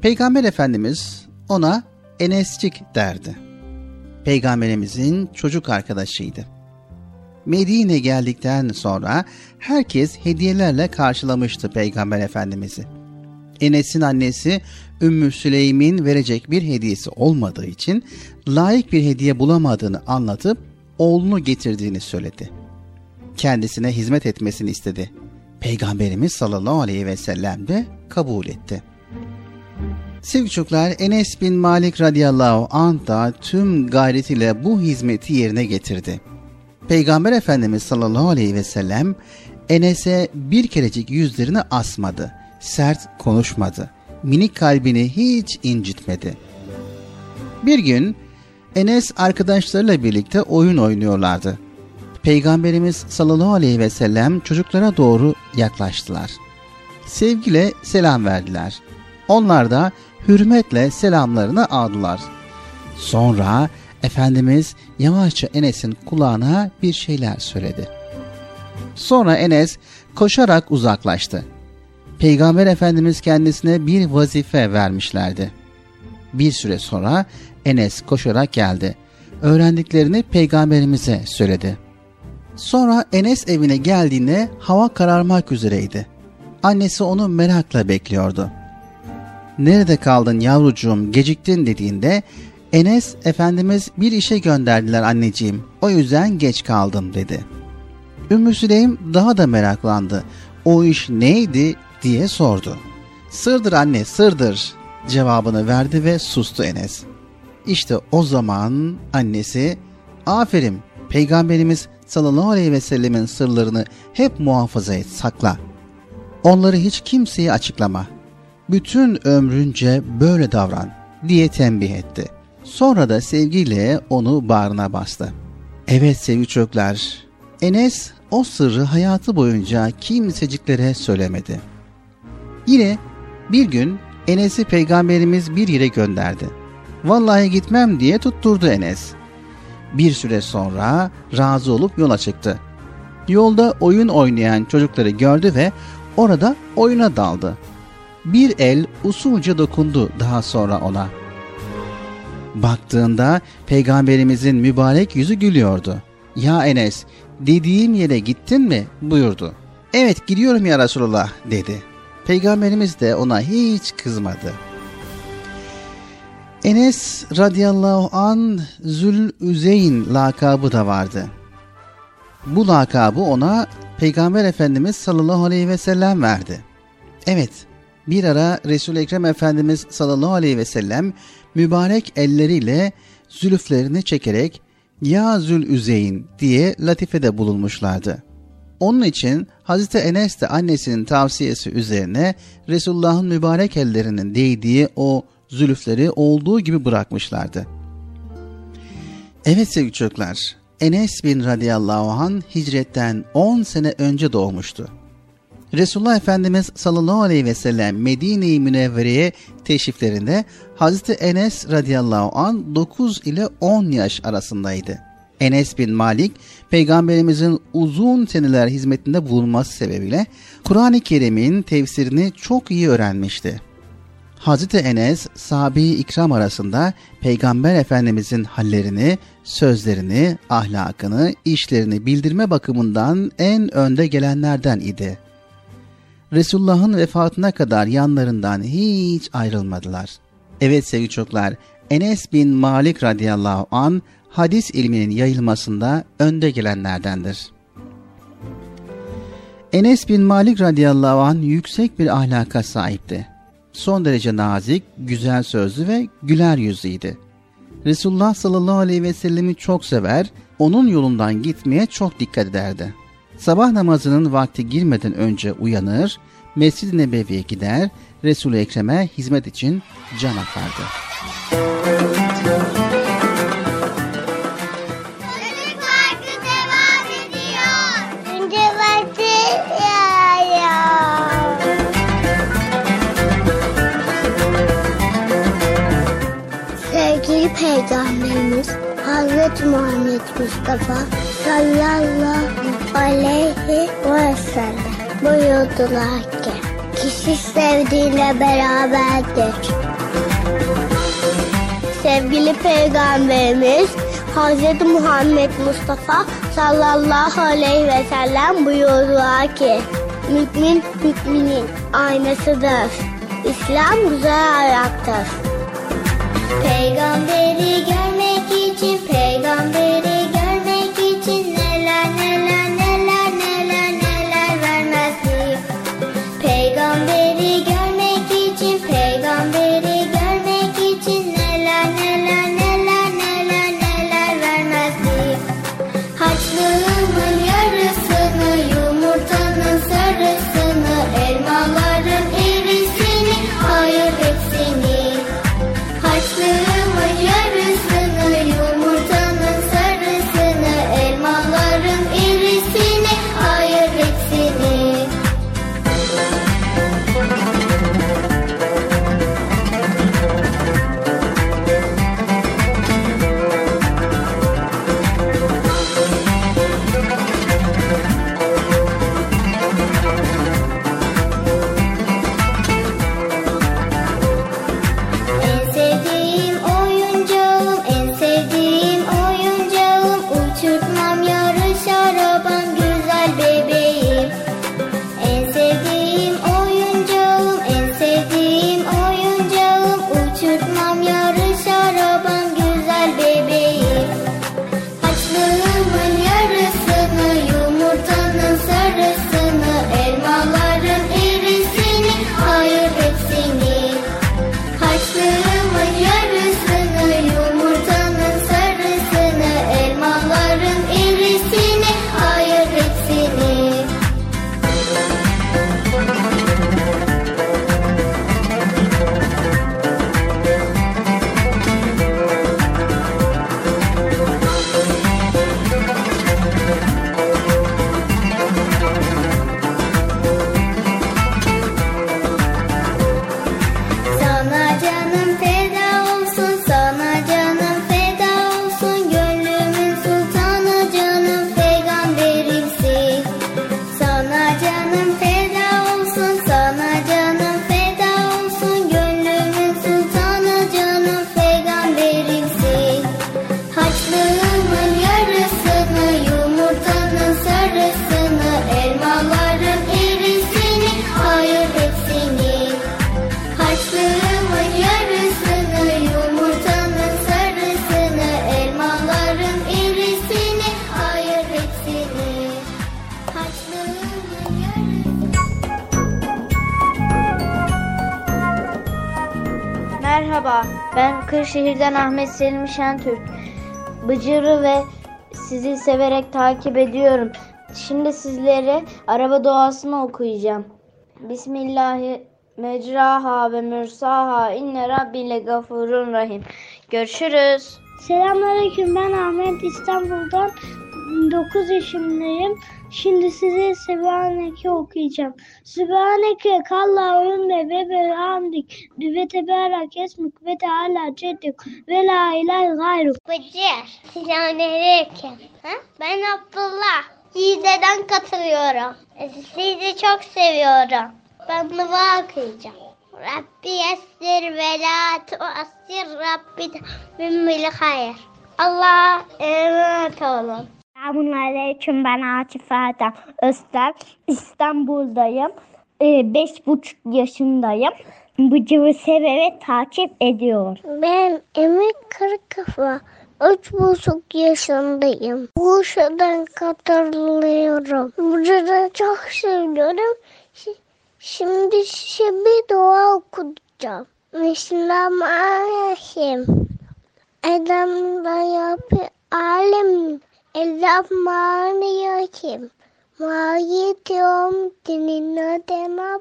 Peygamber Efendimiz ona Enescik derdi. Peygamberimizin çocuk arkadaşıydı. Medine geldikten sonra herkes hediyelerle karşılamıştı Peygamber Efendimiz'i. Enes'in annesi Ümmü Süleym'in verecek bir hediyesi olmadığı için layık bir hediye bulamadığını anlatıp oğlunu getirdiğini söyledi. Kendisine hizmet etmesini istedi. Peygamberimiz sallallahu aleyhi ve sellem de kabul etti. Sevgili çocuklar Enes bin Malik radıyallahu anh da tüm gayretiyle bu hizmeti yerine getirdi. Peygamber Efendimiz sallallahu aleyhi ve sellem Enes'e bir kerecik yüzlerini asmadı, sert konuşmadı, minik kalbini hiç incitmedi. Bir gün Enes arkadaşlarıyla birlikte oyun oynuyorlardı. Peygamberimiz sallallahu aleyhi ve sellem çocuklara doğru yaklaştılar. Sevgiyle selam verdiler. Onlar da hürmetle selamlarını aldılar. Sonra Efendimiz yavaşça Enes'in kulağına bir şeyler söyledi. Sonra Enes koşarak uzaklaştı. Peygamber Efendimiz kendisine bir vazife vermişlerdi. Bir süre sonra Enes koşarak geldi. Öğrendiklerini peygamberimize söyledi. Sonra Enes evine geldiğinde hava kararmak üzereydi. Annesi onu merakla bekliyordu. Nerede kaldın yavrucuğum geciktin dediğinde Enes Efendimiz bir işe gönderdiler anneciğim o yüzden geç kaldım dedi. Ümmü Süleym daha da meraklandı. O iş neydi diye sordu. Sırdır anne sırdır cevabını verdi ve sustu Enes. İşte o zaman annesi aferin peygamberimiz sallallahu aleyhi ve sellemin sırlarını hep muhafaza et sakla. Onları hiç kimseye açıklama. Bütün ömrünce böyle davran diye tembih etti. Sonra da sevgiyle onu bağrına bastı. Evet sevgili çocuklar, Enes o sırrı hayatı boyunca kimseciklere söylemedi. Yine bir gün Enes'i peygamberimiz bir yere gönderdi. Vallahi gitmem diye tutturdu Enes. Bir süre sonra razı olup yola çıktı. Yolda oyun oynayan çocukları gördü ve orada oyuna daldı. Bir el usulca dokundu daha sonra ona. Baktığında peygamberimizin mübarek yüzü gülüyordu. Ya Enes dediğim yere gittin mi buyurdu. Evet gidiyorum ya Resulullah dedi. Peygamberimiz de ona hiç kızmadı. Enes radıyallahu an Zülüzeyn lakabı da vardı. Bu lakabı ona Peygamber Efendimiz sallallahu aleyhi ve sellem verdi. Evet, bir ara Resul Ekrem Efendimiz sallallahu aleyhi ve sellem mübarek elleriyle zülüflerini çekerek Ya Zülüzeyn diye latifede bulunmuşlardı. Onun için Hazreti Enes de annesinin tavsiyesi üzerine Resulullah'ın mübarek ellerinin değdiği o zülüfleri olduğu gibi bırakmışlardı. Evet sevgili çocuklar, Enes bin radıyallahu an hicretten 10 sene önce doğmuştu. Resulullah Efendimiz sallallahu aleyhi ve sellem Medine-i Münevvere'ye teşriflerinde Hazreti Enes radıyallahu an 9 ile 10 yaş arasındaydı. Enes bin Malik, Peygamberimizin uzun seneler hizmetinde bulunması sebebiyle Kur'an-ı Kerim'in tefsirini çok iyi öğrenmişti. Hazreti Enes, sahabe ikram arasında Peygamber Efendimizin hallerini, sözlerini, ahlakını, işlerini bildirme bakımından en önde gelenlerden idi. Resulullah'ın vefatına kadar yanlarından hiç ayrılmadılar. Evet sevgili çocuklar, Enes bin Malik radıyallahu an hadis ilminin yayılmasında önde gelenlerdendir. Enes bin Malik radıyallahu an yüksek bir ahlaka sahipti. Son derece nazik, güzel sözlü ve güler yüzlüydü. Resulullah sallallahu aleyhi ve sellemi çok sever, onun yolundan gitmeye çok dikkat ederdi. Sabah namazının vakti girmeden önce uyanır, Mescid-i Nebevi'ye gider, Resul-i Ekrem'e hizmet için can atardı. Sevgili Hazreti Muhammed Mustafa sallallahu aleyhi ve sellem buyurdular ki kişi sevdiğiyle beraberdir. Sevgili Peygamberimiz Hazreti Muhammed Mustafa sallallahu aleyhi ve sellem buyurdular ki Mümin müminin aynasıdır. İslam güzel ayaktır. Peygamberi görmek için peygamberi Selim Şentürk. Bıcır'ı ve sizi severek takip ediyorum. Şimdi sizlere araba doğasını okuyacağım. Bismillahi mecraha ve mürsaha inne rabbiyle gafurun rahim. Görüşürüz. Selamünaleyküm ben Ahmet İstanbul'dan 9 yaşındayım. Şimdi size Sübhaneke okuyacağım. Sübhaneke kalla önde ve behamdik ve teberek esmik ve teala ceddük ve la ilahe gayruk. Bıcır. Selamünaleyküm. Ben Abdullah. Yiğde'den katılıyorum. Sizi çok seviyorum. Ben dua okuyacağım. Rabbi yessir ve la tuassir Rabbi mümmil hayır. Allah'a emanet olun. Selamun Aleyküm ben Akif Erdem Öztürk. İstanbul'dayım. Ee, beş buçuk yaşındayım. Bıcırı severek takip ediyorum. Ben Emir Kırıkafa. Üç buçuk yaşındayım. Bursa'dan katılıyorum. Bursa'da çok seviyorum. Şi- Şimdi bir dua okuyacağım. Bismillahirrahmanirrahim. Edem'den yapı alem. Elhamdülillahirrahmanirrahim. Maliyet yom dinina dema.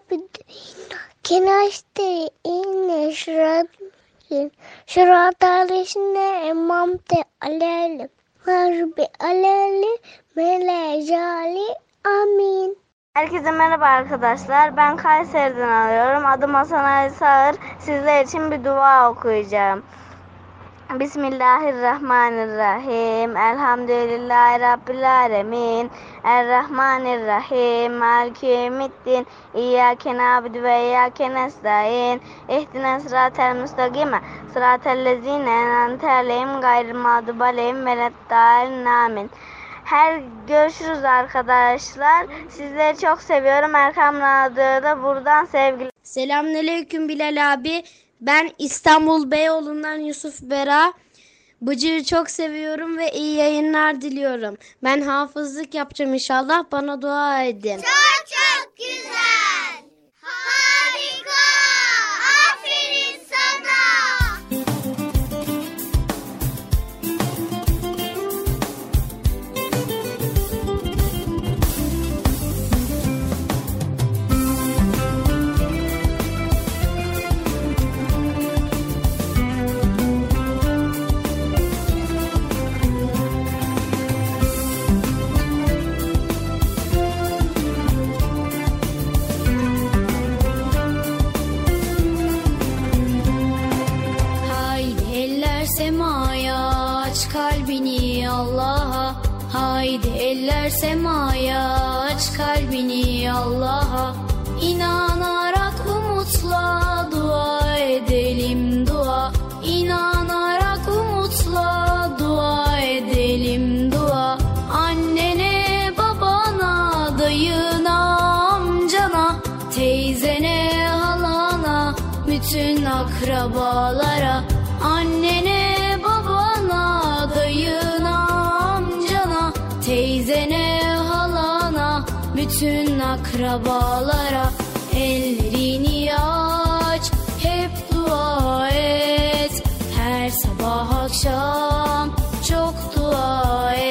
Kinaşte inne şurat şurat alişine emamte aleylim. Harbi aleylim. Melejali amin. Herkese merhaba arkadaşlar. Ben Kayseri'den arıyorum. Adım Hasan Ali Sağır. Sizler için bir dua okuyacağım. Bismillahirrahmanirrahim. Elhamdülillahi Rabbil Alemin. Errahmanirrahim. Maliki yevmiddin. İyyâke nâbidu ve iyyâke nestaîn. İhdina sıratel müstakime. Sıratel lezîne en'amte aleyhim gayril mağdubi aleyhim veleddâlin. Amin. Her görüşürüz arkadaşlar. Sizleri çok seviyorum. Erkam Radyo'da buradan sevgiler. Selamünaleyküm Bilal abi. Ben İstanbul Beyoğlu'ndan Yusuf Bera. Bıcır'ı çok seviyorum ve iyi yayınlar diliyorum. Ben hafızlık yapacağım inşallah. Bana dua edin. Çok çok güzel. Harika. Eller semaya aç kalbini Allah'a. İnanarak umutla dua edelim dua. İnanarak umutla dua edelim dua. Annene babana dayına amcana Teyzene halana bütün akrabalara bütün akrabalara Ellerini aç. Hep dua et. Her sabah akşam çok dua et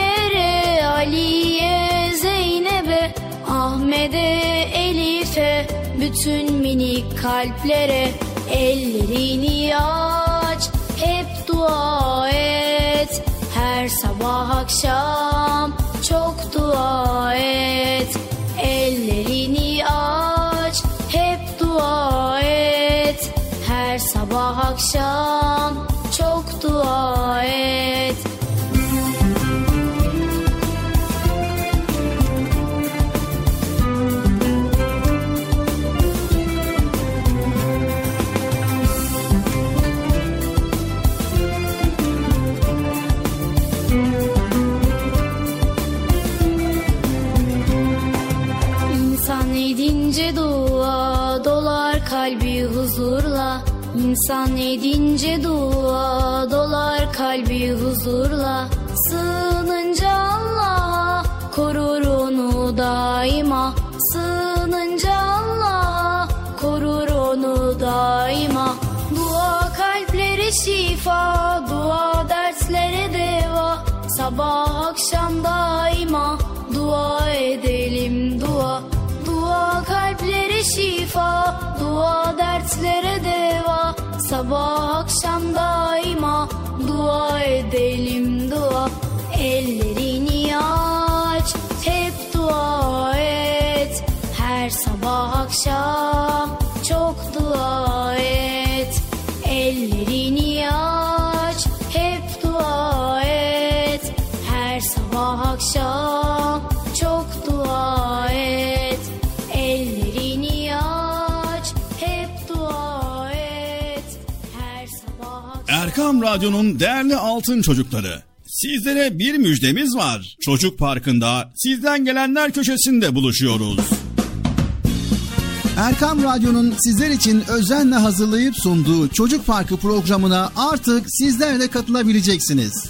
Ali'ye, Zeynep'e Ahmet'e, Elif'e bütün minik kalplere Ellerini aç hep dua et. Her sabah akşam çok dua et. Ellerini aç hep dua et. Her sabah akşam çok dua et İnsan edince dua dolar kalbi huzurla. Sığınınca Allah'a korur onu daima. Sığınınca Allah'a korur onu daima. Dua kalplere şifa dua derslere deva. Sabah akşam daima dua edelim dua. Dua kalplere şifa dua dertlere deva. Sabah akşam daima dua edelim dua. Ellerini aç hep dua et. Her sabah akşam çok dua et Erkam Radyo'nun değerli altın çocukları. Sizlere bir müjdemiz var. Çocuk Parkı'nda sizden gelenler köşesinde buluşuyoruz. Erkam Radyo'nun sizler için özenle hazırlayıp sunduğu Çocuk Parkı programına artık sizler de katılabileceksiniz. Nasıl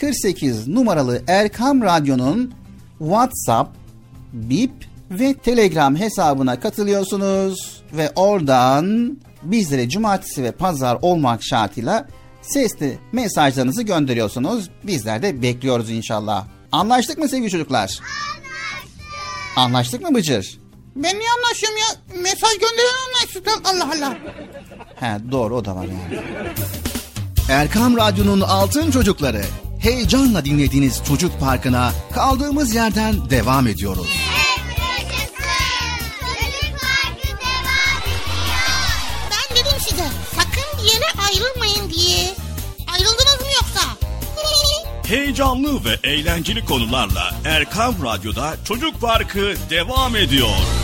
48 numaralı Erkam Radyo'nun WhatsApp, Bip ve Telegram hesabına katılıyorsunuz ve oradan bizlere cumartesi ve pazar olmak şartıyla sesli mesajlarınızı gönderiyorsunuz. Bizler de bekliyoruz inşallah. Anlaştık mı sevgili çocuklar? Anlaştık. Anlaştık mı Bıcır? Ben niye anlaşıyorum ya? Mesaj gönderen anlaştık. Allah Allah. He doğru o da var yani. Erkam Radyo'nun altın çocukları. Heyecanla dinlediğiniz Çocuk Parkı'na kaldığımız yerden devam ediyoruz. Ben dedim size sakın bir yere ayrılmayın diye. Ayrıldınız mı yoksa? Heyecanlı ve eğlenceli konularla Erkam Radyo'da Çocuk Parkı devam ediyor.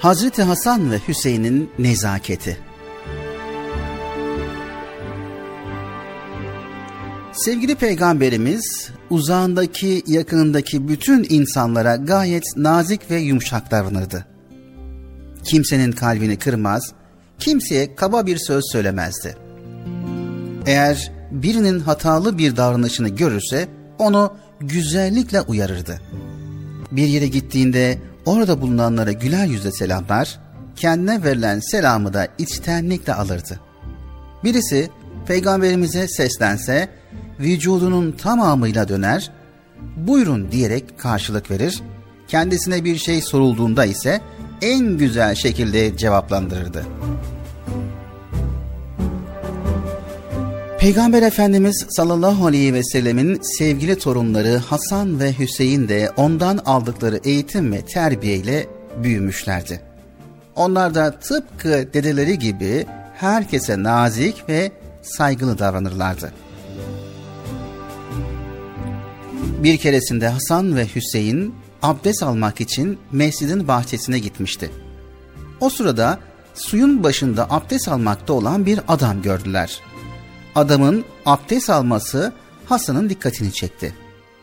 Hazreti Hasan ve Hüseyin'in nezaketi. Sevgili peygamberimiz uzağındaki yakınındaki bütün insanlara gayet nazik ve yumuşak davranırdı. Kimsenin kalbini kırmaz, kimseye kaba bir söz söylemezdi. Eğer birinin hatalı bir davranışını görürse onu güzellikle uyarırdı. Bir yere gittiğinde orada bulunanlara güler yüzle selamlar, kendine verilen selamı da içtenlikle alırdı. Birisi peygamberimize seslense vücudunun tamamıyla döner, buyurun diyerek karşılık verir, kendisine bir şey sorulduğunda ise en güzel şekilde cevaplandırırdı. Peygamber Efendimiz sallallahu aleyhi ve sellemin sevgili torunları Hasan ve Hüseyin de ondan aldıkları eğitim ve terbiyeyle büyümüşlerdi. Onlar da tıpkı dedeleri gibi herkese nazik ve saygılı davranırlardı. Bir keresinde Hasan ve Hüseyin abdest almak için mescidin bahçesine gitmişti. O sırada suyun başında abdest almakta olan bir adam gördüler. Adamın abdest alması Hasan'ın dikkatini çekti.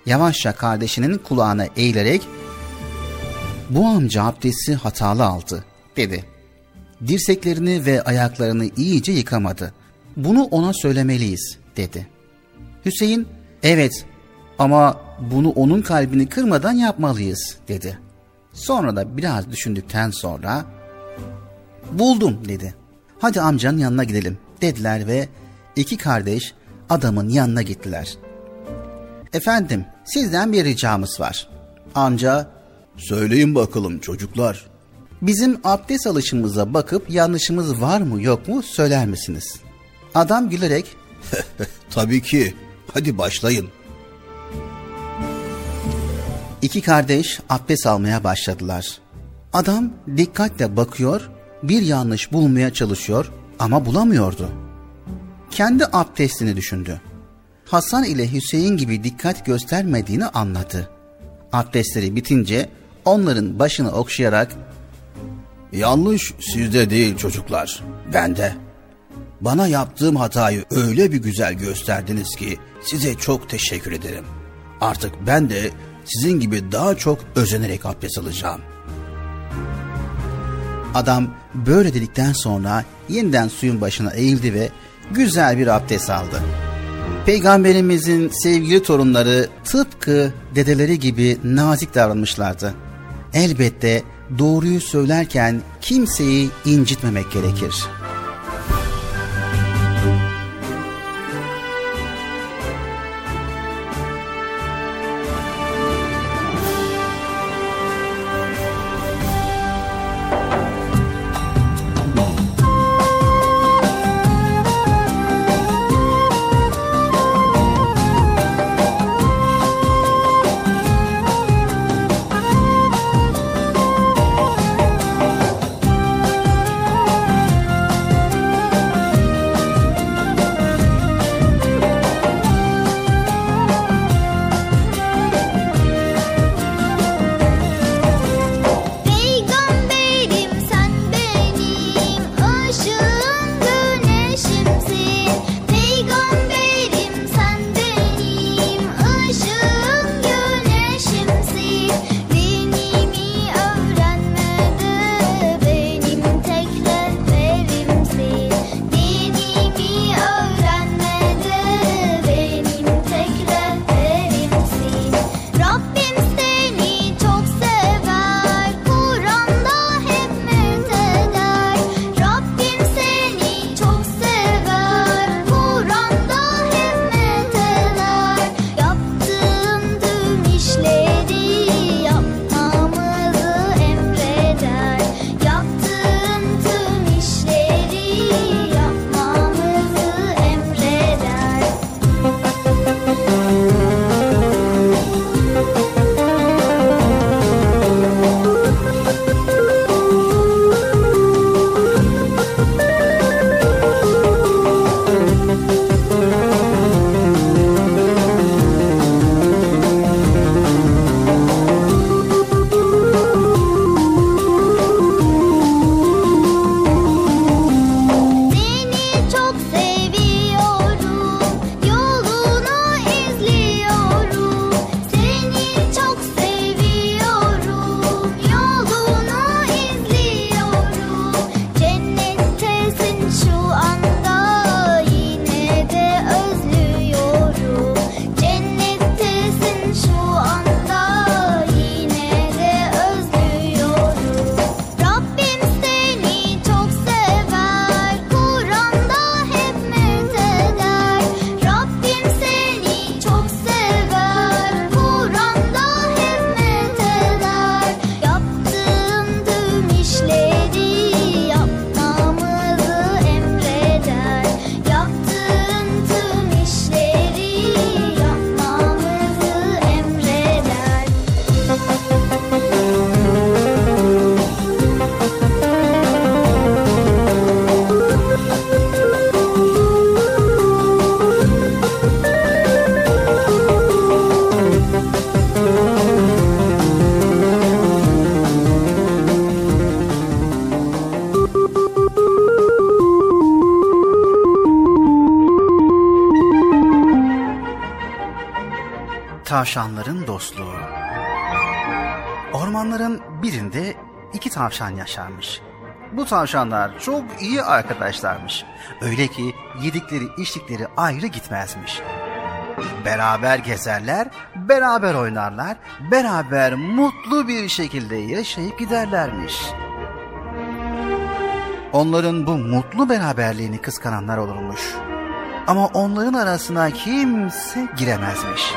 Yavaşça kardeşinin kulağına eğilerek bu amca abdesti hatalı aldı dedi. Dirseklerini ve ayaklarını iyice yıkamadı. Bunu ona söylemeliyiz dedi. Hüseyin evet ama bunu onun kalbini kırmadan yapmalıyız dedi. Sonra da biraz düşündükten sonra buldum dedi. Hadi amcanın yanına gidelim dediler ve iki kardeş adamın yanına gittiler. Efendim sizden bir ricamız var. Amca söyleyin bakalım çocuklar. Bizim abdest alışımıza bakıp yanlışımız var mı yok mu söyler misiniz? Adam gülerek Tabii ki. Hadi başlayın. İki kardeş abdest almaya başladılar. Adam dikkatle bakıyor, bir yanlış bulmaya çalışıyor ama bulamıyordu. Kendi abdestini düşündü. Hasan ile Hüseyin gibi dikkat göstermediğini anladı. Abdestleri bitince onların başını okşayarak Yanlış sizde değil çocuklar, bende. Bana yaptığım hatayı öyle bir güzel gösterdiniz ki size çok teşekkür ederim. Artık ben de sizin gibi daha çok özenerek abdest alacağım. Adam böyle dedikten sonra yeniden suyun başına eğildi ve güzel bir abdest aldı. Peygamberimizin sevgili torunları tıpkı dedeleri gibi nazik davranmışlardı. Elbette doğruyu söylerken kimseyi incitmemek gerekir.'' Tavşanların dostluğu. Ormanların birinde iki tavşan yaşarmış. Bu tavşanlar çok iyi arkadaşlarmış. Öyle ki yedikleri içtikleri ayrı gitmezmiş. Beraber gezerler, beraber oynarlar, beraber mutlu bir şekilde yaşayıp giderlermiş. Onların bu mutlu beraberliğini kıskananlar olurmuş. Ama onların arasına kimse giremezmiş.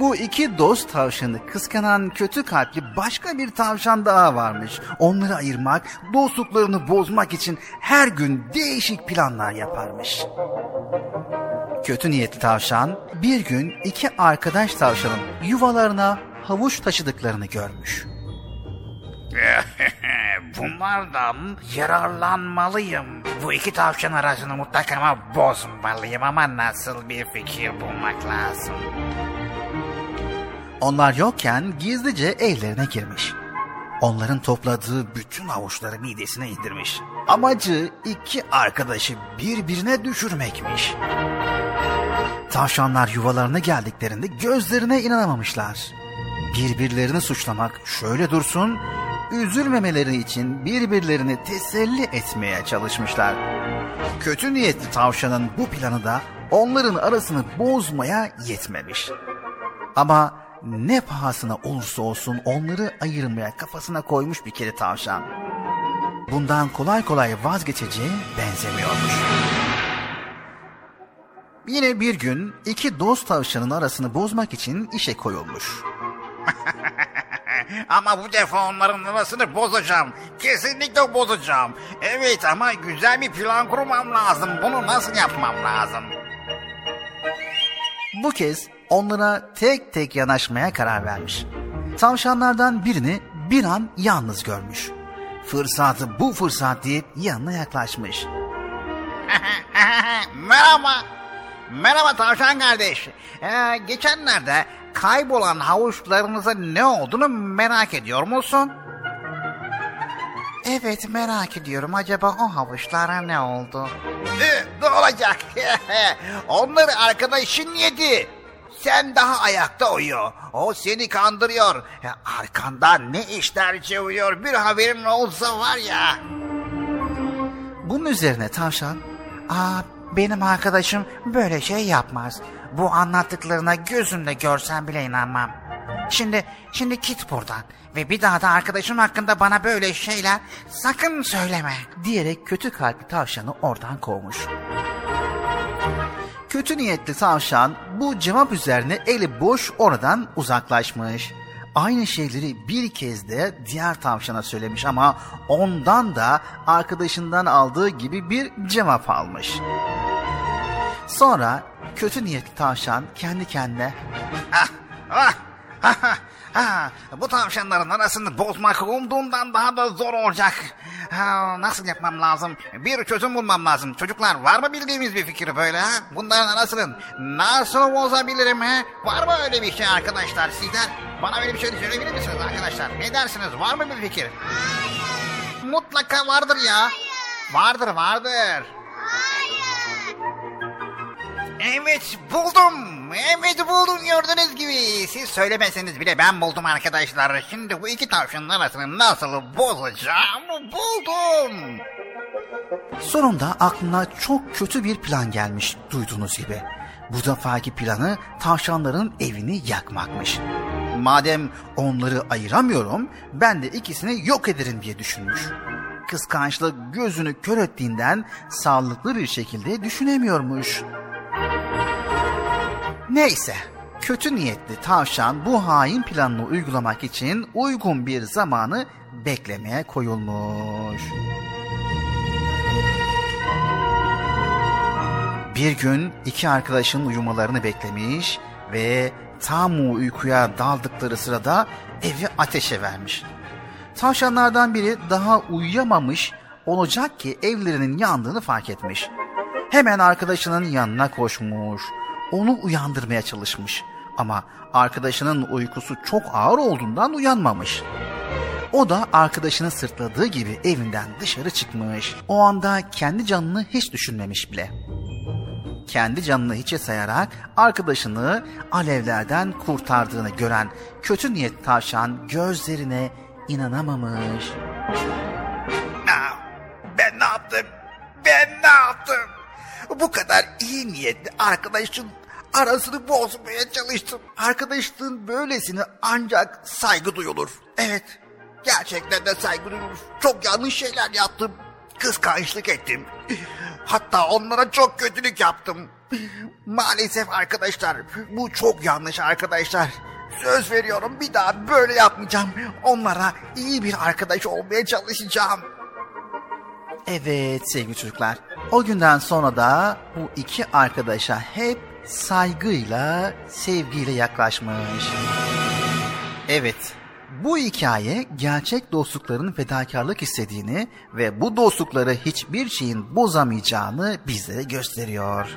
Bu iki dost tavşanı kıskanan kötü kalpli başka bir tavşan daha varmış. Onları ayırmak, dostluklarını bozmak için her gün değişik planlar yaparmış. Kötü niyetli tavşan bir gün iki arkadaş tavşanın yuvalarına havuç taşıdıklarını görmüş. Bunlardan yararlanmalıyım. Bu iki tavşan arasını mutlaka bozmalıyım ama nasıl bir fikir bulmak lazım. Onlar yokken gizlice evlerine girmiş. Onların topladığı bütün avuçları midesine indirmiş. Amacı iki arkadaşı birbirine düşürmekmiş. Tavşanlar yuvalarına geldiklerinde gözlerine inanamamışlar. Birbirlerini suçlamak şöyle dursun, üzülmemeleri için birbirlerini teselli etmeye çalışmışlar. Kötü niyetli tavşanın bu planı da onların arasını bozmaya yetmemiş. Ama ne pahasına olursa olsun onları ayırmaya kafasına koymuş bir kere tavşan. Bundan kolay kolay vazgeçeceği benzemiyormuş. Yine bir gün iki dost tavşanın arasını bozmak için işe koyulmuş. ama bu defa onların arasını bozacağım. Kesinlikle bozacağım. Evet ama güzel bir plan kurmam lazım. Bunu nasıl yapmam lazım? Bu kez onlara tek tek yanaşmaya karar vermiş. Tavşanlardan birini bir an yalnız görmüş. Fırsatı bu fırsat deyip yanına yaklaşmış. Merhaba. Merhaba tavşan kardeş. Ee, geçenlerde kaybolan havuçlarınızın ne olduğunu merak ediyor musun? Evet merak ediyorum acaba o havuçlara ne oldu? Ee, ne olacak? Onları arkadaşın yedi. Sen daha ayakta uyuyor. O seni kandırıyor. Arkandan ne işler çeviriyor bir haberin olsa var ya. Bunun üzerine tavşan, ''Aa benim arkadaşım böyle şey yapmaz. Bu anlattıklarına gözümle görsem bile inanmam. Şimdi, şimdi git buradan ve bir daha da arkadaşım hakkında bana böyle şeyler sakın söyleme.'' diyerek kötü kalpli tavşanı oradan kovmuş. Kötü niyetli tavşan bu cevap üzerine eli boş oradan uzaklaşmış. Aynı şeyleri bir kez de diğer tavşana söylemiş ama ondan da arkadaşından aldığı gibi bir cevap almış. Sonra kötü niyetli tavşan kendi kendine ah, ah, ah, ah, bu tavşanların arasını bozmak umduğumdan daha da zor olacak. Ha, nasıl yapmam lazım? Bir çözüm bulmam lazım. Çocuklar var mı bildiğimiz bir fikir böyle ha? Bunların arasını nasıl bozabilirim ha? Var mı öyle bir şey arkadaşlar sizler? Bana öyle bir şey söyleyebilir misiniz arkadaşlar? Ne dersiniz? Var mı bir fikir? Hayır. Mutlaka vardır ya. Hayır. Vardır vardır. Evet buldum. Evet buldum gördüğünüz gibi. Siz söylemeseniz bile ben buldum arkadaşlar. Şimdi bu iki tavşanın arasını nasıl bozacağım buldum. Sonunda aklına çok kötü bir plan gelmiş duyduğunuz gibi. Bu defaki planı tavşanların evini yakmakmış. Madem onları ayıramıyorum ben de ikisini yok ederim diye düşünmüş. Kıskançlık gözünü kör ettiğinden sağlıklı bir şekilde düşünemiyormuş. Neyse, kötü niyetli tavşan bu hain planını uygulamak için uygun bir zamanı beklemeye koyulmuş. Bir gün iki arkadaşın uyumalarını beklemiş ve tam uykuya daldıkları sırada evi ateşe vermiş. Tavşanlardan biri daha uyuyamamış olacak ki evlerinin yandığını fark etmiş. Hemen arkadaşının yanına koşmuş onu uyandırmaya çalışmış. Ama arkadaşının uykusu çok ağır olduğundan uyanmamış. O da arkadaşını sırtladığı gibi evinden dışarı çıkmış. O anda kendi canını hiç düşünmemiş bile. kendi canını hiçe sayarak arkadaşını alevlerden kurtardığını gören kötü niyet tavşan gözlerine inanamamış. Ben ne yaptım? Ben ne yaptım? Bu kadar iyi niyetli arkadaşın arasını bozmaya çalıştım. Arkadaşlığın böylesine ancak saygı duyulur. Evet, gerçekten de saygı duyulur. Çok yanlış şeyler yaptım. Kıskançlık ettim. Hatta onlara çok kötülük yaptım. Maalesef arkadaşlar, bu çok yanlış arkadaşlar. Söz veriyorum bir daha böyle yapmayacağım. Onlara iyi bir arkadaş olmaya çalışacağım. Evet sevgili çocuklar. O günden sonra da bu iki arkadaşa hep saygıyla, sevgiyle yaklaşmış. Evet, bu hikaye gerçek dostlukların fedakarlık istediğini ve bu dostlukları hiçbir şeyin bozamayacağını bizlere gösteriyor.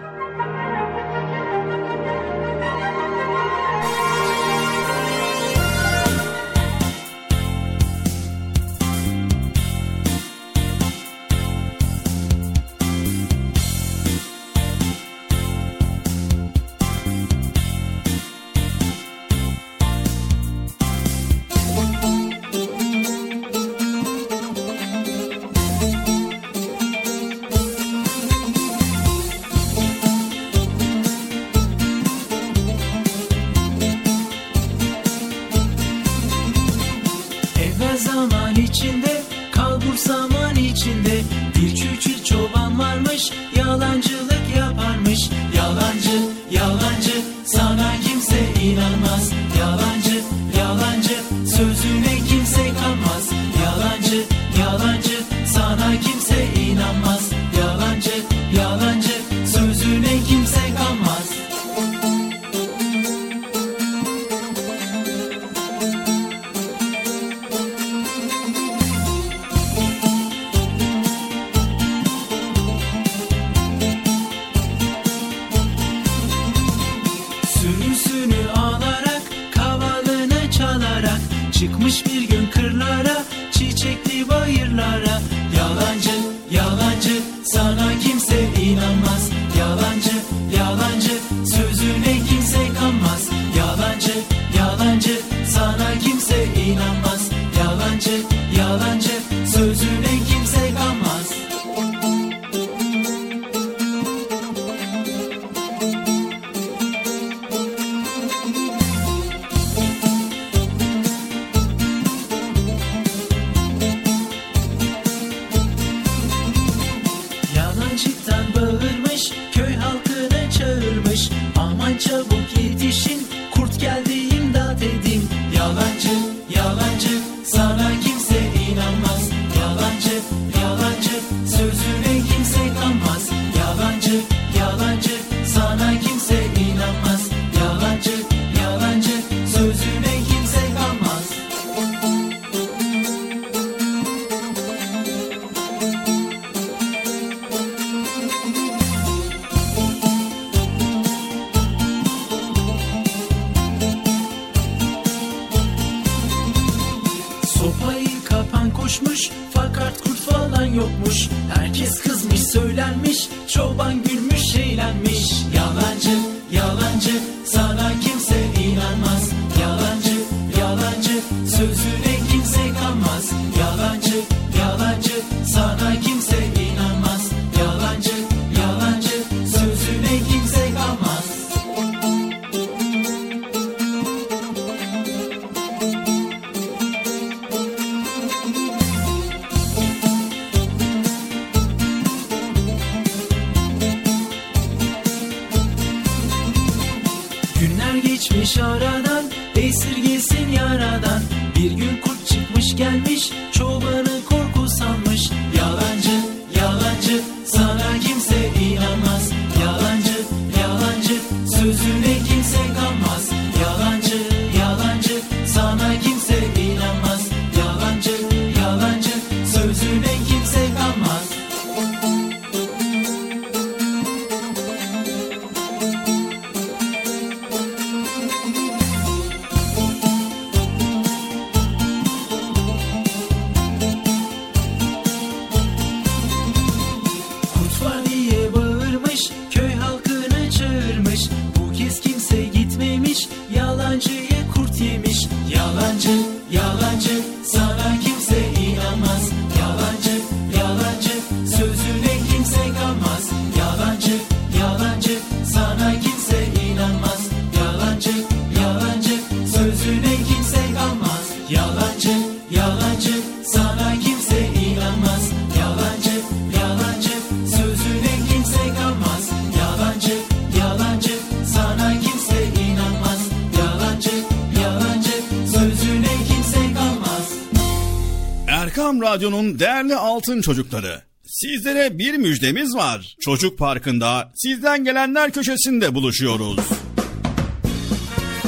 Altın çocukları. Sizlere bir müjdemiz var. Çocuk Parkı'nda sizden gelenler köşesinde buluşuyoruz.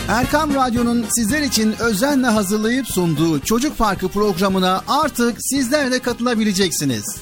Erkam Radyo'nun sizler için özenle hazırlayıp sunduğu Çocuk Parkı programına artık sizler de katılabileceksiniz. Nasıl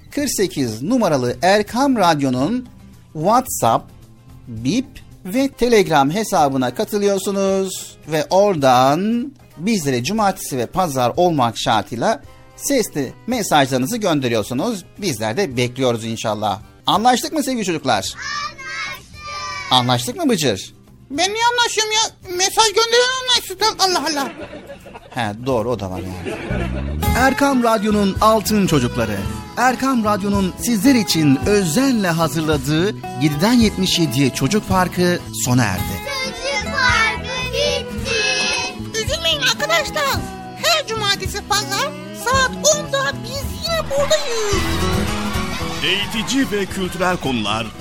48 numaralı Erkam Radyo'nun WhatsApp, Bip ve Telegram hesabına katılıyorsunuz ve oradan bizlere cumartesi ve pazar olmak şartıyla sesli mesajlarınızı gönderiyorsunuz. Bizler de bekliyoruz inşallah. Anlaştık mı sevgili çocuklar? Anlaştık. Anlaştık mı Bıcır? Ben niye anlaşıyorum ya? Mesaj gönderen anlaşsın. Allah Allah. He doğru o da var yani. Erkam Radyo'nun altın çocukları. Erkam Radyo'nun sizler için özenle hazırladığı 7'den 77'ye Çocuk Parkı sona erdi. Çocuk Parkı bitti. Üzülmeyin arkadaşlar. Her cumartesi pazar saat 10'da biz yine buradayız. Eğitici ve kültürel konular,